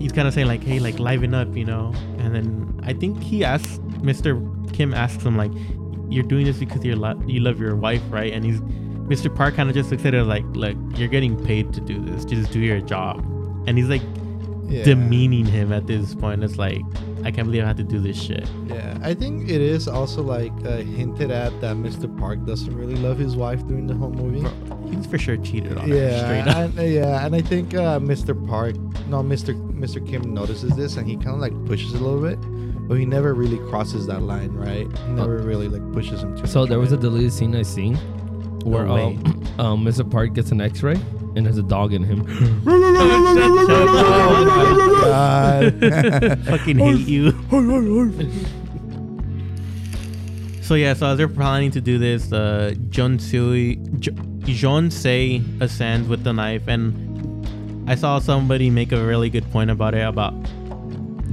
he's kind of saying like, "Hey, like liven up," you know. And then I think he asks Mr. Kim asks him like, "You're doing this because you lo- you love your wife, right?" And he's Mr. Park kind of just looks at her like, "Look, you're getting paid to do this. Just do your job." And he's like Yeah. demeaning him at this point. It's like, I can't believe I had to do this shit. Yeah, I think it is also like uh, hinted at that Mr. Park doesn't really love his wife during the whole movie. He's for sure cheated on her Yeah, straight up. and, uh, yeah, and I think uh, Mr. Park, no, Mr. Mr. Kim notices this and he kind of like pushes a little bit, but he never really crosses that line, right? He never really like pushes him too. So there was a deleted scene I seen where No way. um, um Mr. Park gets an X-ray and there's a dog in him. Oh my god. Fucking hate you. so yeah, so as they're planning to do this, uh, John Sui, Jo- John Say ascends with the knife, and I saw somebody make a really good point about it about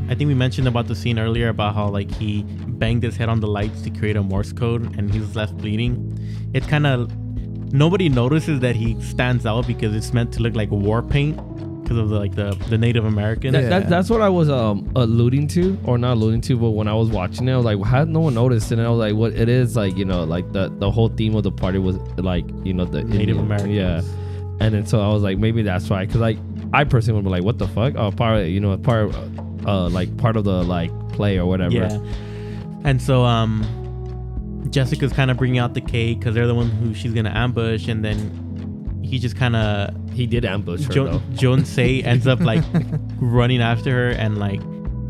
I think we mentioned about the scene earlier about how like he banged his head on the lights to create a Morse code and he's left bleeding. It kind of nobody notices that he stands out because it's meant to look like war paint because of the, like the the Native American. That, Yeah. that, that's what I was um alluding to, or not alluding to, but when I was watching it, I was like, how did no one noticed? And I was like, what it is like, you know, like the the whole theme of the party was like, you know, the Native American. Yeah. And then so I was like, maybe that's why, because like I personally would be like, what the fuck? Oh, part you know, part uh like part of the like play or whatever. Yeah. And so um Jessica's kind of bringing out the cake because they're the one who she's gonna ambush, and then he just kind of He did ambush her jo- though. Joan Say ends up like running after her and like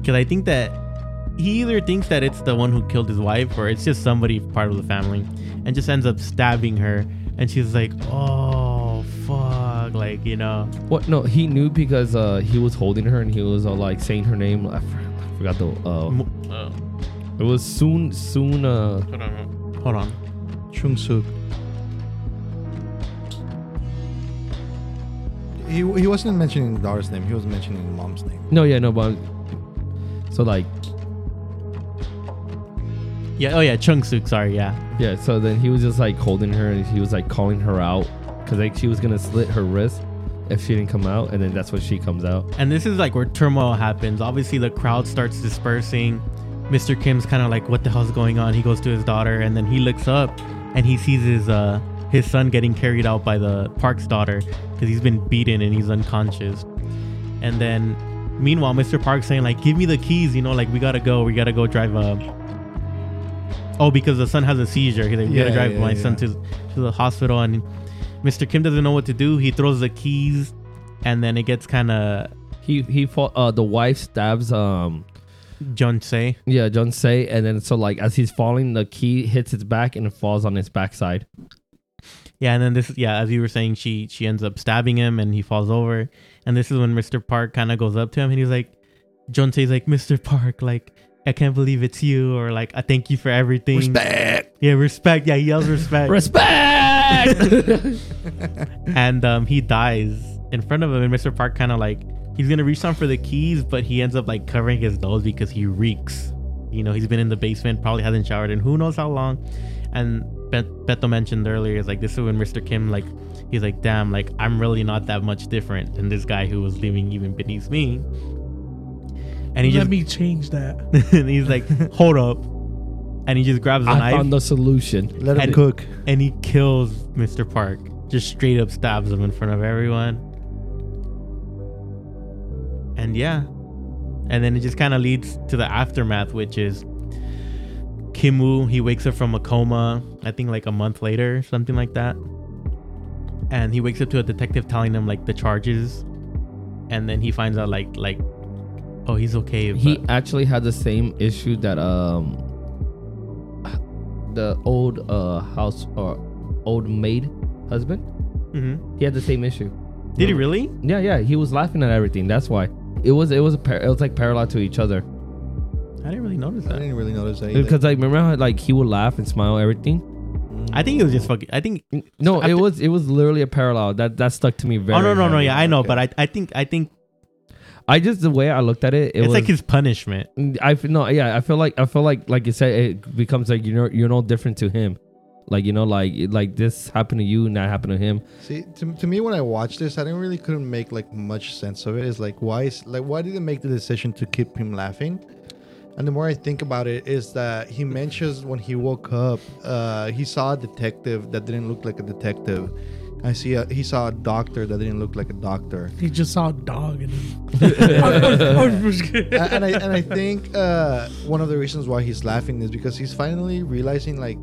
because I think that he either thinks that it's the one who killed his wife or it's just somebody part of the family and just ends up stabbing her and she's like oh fuck like you know What? No, he knew because uh he was holding her and he was uh, like saying her name. I, I forgot the. Uh, mo- uh, it was soon, soon. Uh, hold on hold on Chung Suk. He, he wasn't mentioning the daughter's name. He was mentioning the mom's name. no, yeah, no, but so like yeah oh yeah Chung Suk sorry yeah Yeah, so then he was just like holding her and he was like calling her out because like she was gonna slit her wrist if she didn't come out, and then that's when she comes out. And this is like where turmoil happens. Obviously, the crowd starts dispersing. Mr. Kim's kind of like, "What the hell's going on?" He goes to his daughter, and then he looks up, and he sees his uh his son getting carried out by the Park's daughter because he's been beaten and he's unconscious. And then, meanwhile, Mr. Park's saying like, "Give me the keys," you know, like we gotta go, we gotta go drive a. Oh, because the son has a seizure. He's like, we gotta drive yeah, my yeah. son to to the hospital, and Mr. Kim doesn't know what to do. He throws the keys, and then it gets kind of He he fought. Uh, the wife stabs. Um, Geun-sae. yeah, Geun-sae, and then so like as he's falling, the key hits his back and it falls on his backside. Yeah, and then this yeah, as you were saying, she she ends up stabbing him and he falls over. And this is when Mr. Park kind of goes up to him and he's like Geun-sae's like, Mr. Park, like I can't believe it's you or like I thank you for everything. Respect. Yeah, respect. Yeah, he yells respect. Respect. and um he dies in front of him and Mr. Park kind of like he's gonna reach down for the keys, but he ends up like covering his nose because he reeks. You know, he's been in the basement, probably hasn't showered in who knows how long. And Bet- Beto mentioned earlier is like this is when Mr. Kim like he's like, damn, like I'm really not that much different than this guy who was living even beneath me. And he Let just me change that. and he's like, hold up. And he just grabs a I knife found the solution. Let him And- cook. and he kills Mr. Park. Just straight up stabs him in front of everyone. And yeah. And then it just kind of leads to the aftermath, which is Kim Woo, he wakes up from a coma, I think like a month later, something like that. And he wakes up to a detective telling him like the charges. And then he finds out like like oh he's okay. He actually had the same issue that um the old uh house or old maid husband. Mhm. He had the same issue. Did he really? Yeah, yeah. He was laughing at everything. That's why. It was it was a par- it was like parallel to each other. I didn't really notice that. I didn't really notice that. Either. Because like remember how like he would laugh and smile everything. I think it was just fucking I think No, After- it was it was literally a parallel. That that stuck to me very. Oh no no no heavy. yeah I know Okay. but I I think I think I just the way I looked at it, it it's was like his punishment. I feel no yeah I feel like I feel like like you said it becomes like you're you're no different to him, like you know like like this happened to you and that happened to him. See, to, to me, when I watched this, I didn't really couldn't make like much sense of it. It's like why is like why did they make the decision to keep him laughing? And the more I think about it, is that he mentions when he woke up, uh, he saw a detective that didn't look like a detective. I see a, he saw a doctor that didn't look like a doctor. He just saw a dog and he. And I and I think uh, one of the reasons why he's laughing is because he's finally realizing like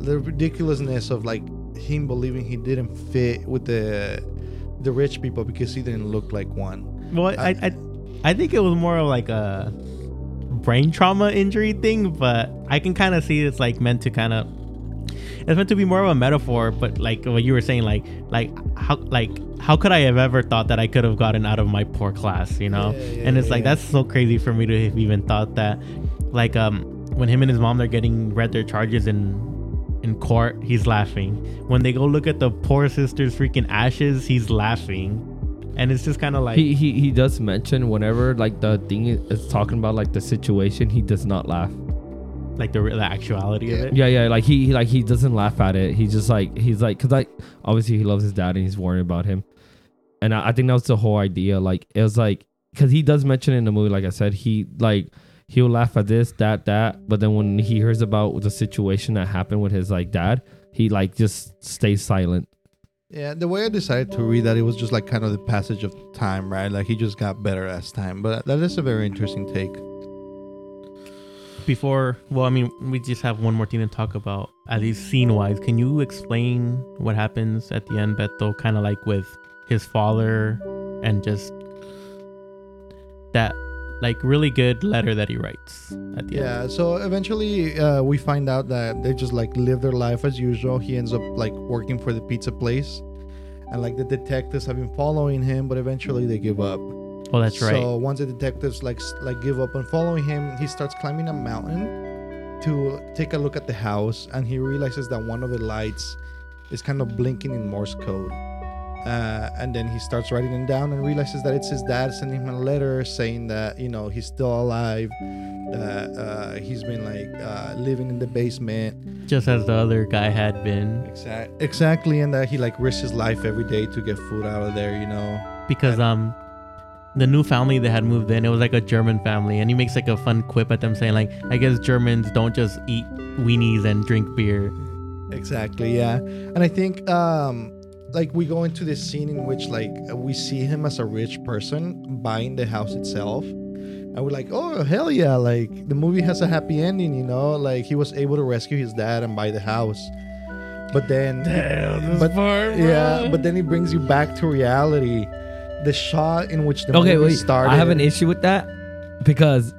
the ridiculousness of like him believing he didn't fit with the the rich people because he didn't look like one. Well, I I I think it was more of like a brain trauma injury thing, but I can kind of see it's like meant to kind of it's meant to be more of a metaphor, but like what you were saying, like like how like how could I have ever thought that I could have gotten out of my poor class, you know? Yeah, yeah, and it's yeah, like that's so crazy for me to have even thought that. Like um when him and his mom they're getting read their charges in in court, he's laughing. When they go look at the poor sister's freaking ashes, he's laughing. and it's just kind of like he, he he does mention whenever like the thing is, is talking about like the situation, he does not laugh. Like the, the actuality of it. Yeah, yeah, like he, he like he doesn't laugh at it. He just like he's like, cause like obviously he loves his dad and he's worried about him, and I, I think that was the whole idea. Like it was like, cause he does mention in the movie, like I said, he like he'll laugh at this, that, that, but then when he hears about the situation that happened with his like dad, he like just stays silent. Yeah, the way I decided to read that, it was just like kind of the passage of time, right? Like he just got better as time. But that is a very interesting take. Before, well, I mean, we just have one more thing to talk about. At least scene wise, can you explain what happens at the end, Beto? Kind of like with his father and just that like really good letter that he writes at the end. Yeah, so eventually uh, we find out that they just like live their life as usual. He ends up like working for the pizza place, and like the detectives have been following him, but eventually they give up. Oh, that's So right. once the detectives like like give up on following him, he starts climbing a mountain to take a look at the house, and he realizes that one of the lights is kind of blinking in Morse code. Uh, and then he starts writing them down and realizes that it's his dad sending him a letter saying that you know he's still alive, that uh, he's been like uh, living in the basement, Just as the other guy had been, exact exactly, and that he like risks his life every day to get food out of there, you know. because um, the new family that had moved in, it was like a German family, and he makes like a fun quip at them saying like, "I guess Germans don't just eat weenies and drink beer." Exactly, yeah. And I think um like we go into this scene in which like we see him as a rich person buying the house itself. And we're like, oh hell yeah, like the movie has a happy ending, you know? Like he was able to rescue his dad and buy the house. But then Damn, this But- part, yeah, but then he brings you back to reality. The shot in which the okay, movie wait. started. I have an issue with that because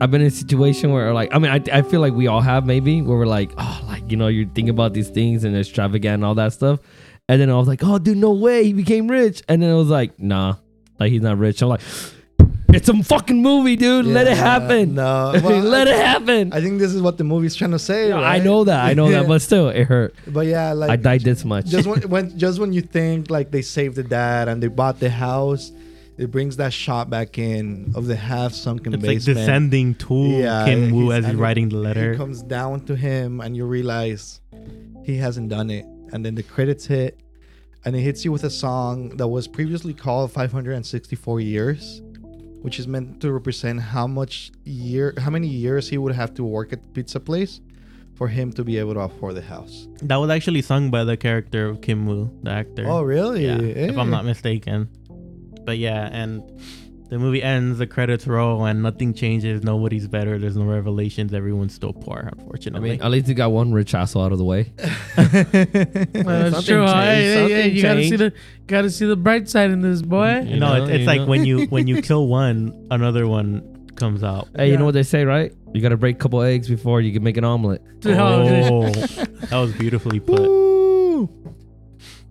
I've been in a situation where, like, I mean, I, I feel like we all have maybe where we're like, oh, like, you know, you think about these things and extravagant and all that stuff. And then I was like, oh, dude, no way. He became rich. And then it was like, nah, like, he's not rich. I'm like, it's a fucking movie, dude. Let it happen. No, well, Let I, it happen. I think this is what the movie's trying to say. I right? know that. I know Yeah. that. But still, it hurt. But yeah, like I died this much. just when, when just when you think like they saved the dad and they bought the house, it brings that shot back in of the half sunken It's like descending to Yeah, Kim Woo as he's writing the letter. It letter. comes down to him, and you realize he hasn't done it. And then the credits hit, and it hits you with a song that was previously called 564 years, which is meant to represent how much year, how many years he would have to work at the pizza place for him to be able to afford the house. That was actually sung by the character of Kim Woo, the actor. Oh, really? yeah, if I'm Eh. not mistaken. But yeah, and the movie ends, the credits roll, and nothing changes. Nobody's better. There's no revelations. Everyone's still poor, unfortunately. I unfortunately. mean, at least you got one rich asshole out of the way. That's true. Hey, hey, hey, you gotta see the gotta see the bright side in this, boy. You no, know, it's, it's you like know? when you when you kill one, another one comes out. Hey, you know what they say, right? You got to break a couple eggs before you can make an omelet. Oh, that was beautifully put.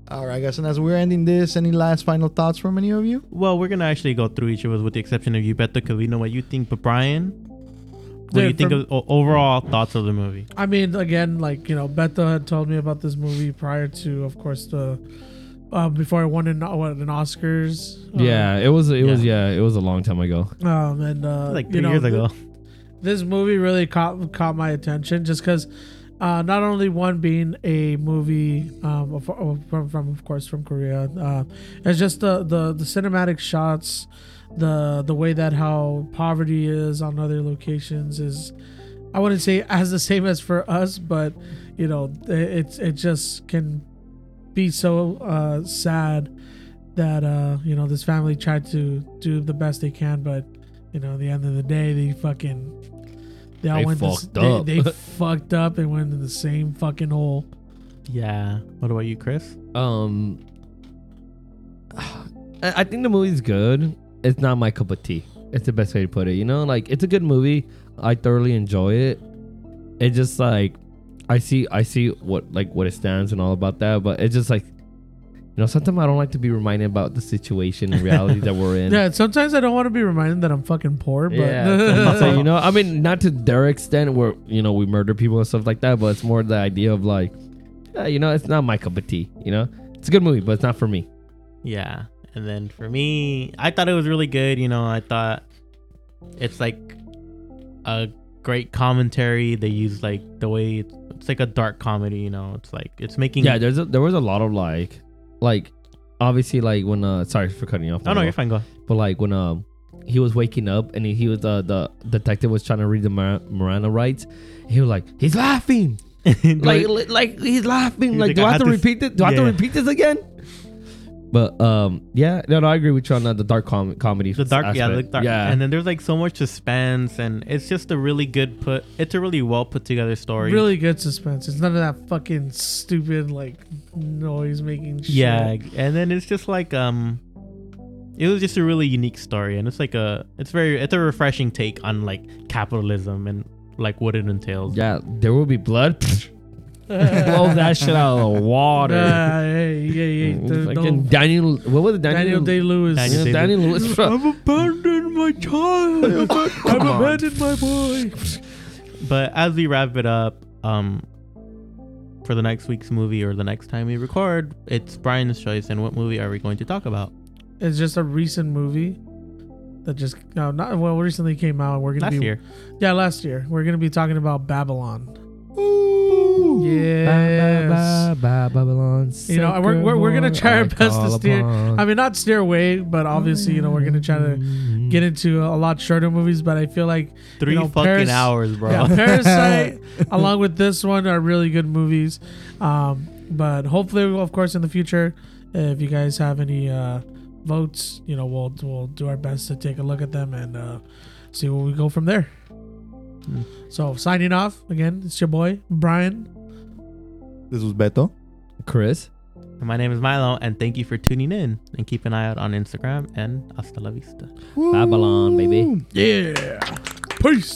Woo! All right, guys. And as we're ending this, any last final thoughts from any of you? Well, we're gonna actually go through each of us with the exception of you, Beto, because we know what you think. But Brian, what do Yeah, you think from- of overall thoughts of the movie? I mean, again, like you know, Beto had told me about this movie prior to, of course, the uh, before I won an, what, an Oscars. uh, yeah, it was. It was. Yeah, it was a long time ago. Um, and uh, Like you three know, years th- ago. this movie really caught caught my attention just because uh, not only one being a movie um, from, from of course from Korea, uh, it's just the, the the cinematic shots, the the way that how poverty is on other locations is, I wouldn't say as the same as for us, but you know it it just can be so uh, sad that uh, you know this family tried to do the best they can, but you know, at the end of the day, they fucking they all They went. fucked to, s- up. They, they fucked up and went in the same fucking hole. Yeah. What about you, Chris? Um, I I think the movie's good. It's not my cup of tea. It's the best way to put it. You know, like it's a good movie. I thoroughly enjoy it. It just like I see I see what like what it stands and all about that, but it's just like you know, sometimes I don't like to be reminded about the situation and reality that we're in. Yeah, sometimes I don't want to be reminded that I'm fucking poor, but Yeah, so, you know, I mean, not to their extent where you know we murder people and stuff like that, but it's more the idea of like, yeah, you know, it's not my cup of tea. You know, it's a good movie, but it's not for me. Yeah. And then for me, I thought it was really good. You know, I thought it's like a great commentary. They use like the way it's, it's like a dark comedy. You know, it's like it's making. Yeah, there's a, there was a lot of like, like, obviously like when uh, sorry for cutting you off. No, Milo. you're fine. Go. But like when um he was waking up and he, he was uh, the detective was trying to read the Mir- Miranda rights, he was like, he's laughing, like li- like he's laughing. Like, like, do I, I have to to- repeat it? Do I have to repeat this again? But um, yeah, no, no, I agree with you on that. The dark com- comedy, the dark, yeah, the dark, yeah. And then there's like so much suspense, and it's just a really good put. It's a really well put together story. Really good suspense. It's none of that fucking stupid like noise making shit. Yeah, and then it's just like um, it was just a really unique story, and it's like a, it's very, it's a refreshing take on like capitalism and like what it entails. yeah, there will be blood. Blow that shit out of the water. Nah, hey, hey, hey, the- Fucking no- Daniel, what was it? Daniel Day Lewis. Daniel Yeah, Day- Daniel Lewis. from- I've abandoned my child. I've abandoned my boy. But as we wrap it up, um, for the next week's movie or the next time we record, it's Brian's choice. And what movie are we going to talk about? It's just a recent movie that just no, not well recently came out. We're gonna Last be year. yeah last year. We're gonna be talking about Babylon. Ba, Yes. ba, ba, Babylon. You know, we're- we're- we're gonna try our I best to steer- upon. I mean, not steer away, but obviously, you know, we're gonna try to get into a lot shorter movies. But I feel like Three know, fucking Paris- hours, bro. Yeah, Parasite, along with this one, are really good movies. Um, but hopefully, of course, in the future, if you guys have any uh, votes, you know, we'll we'll do our best to take a look at them and uh, see where we go from there. So signing off again. It's your boy Brian. This was Beto. Chris. And my name is Milo, and thank you for tuning in. And keep an eye out on Instagram and hasta la vista. Woo. Babylon, baby. Yeah. Peace.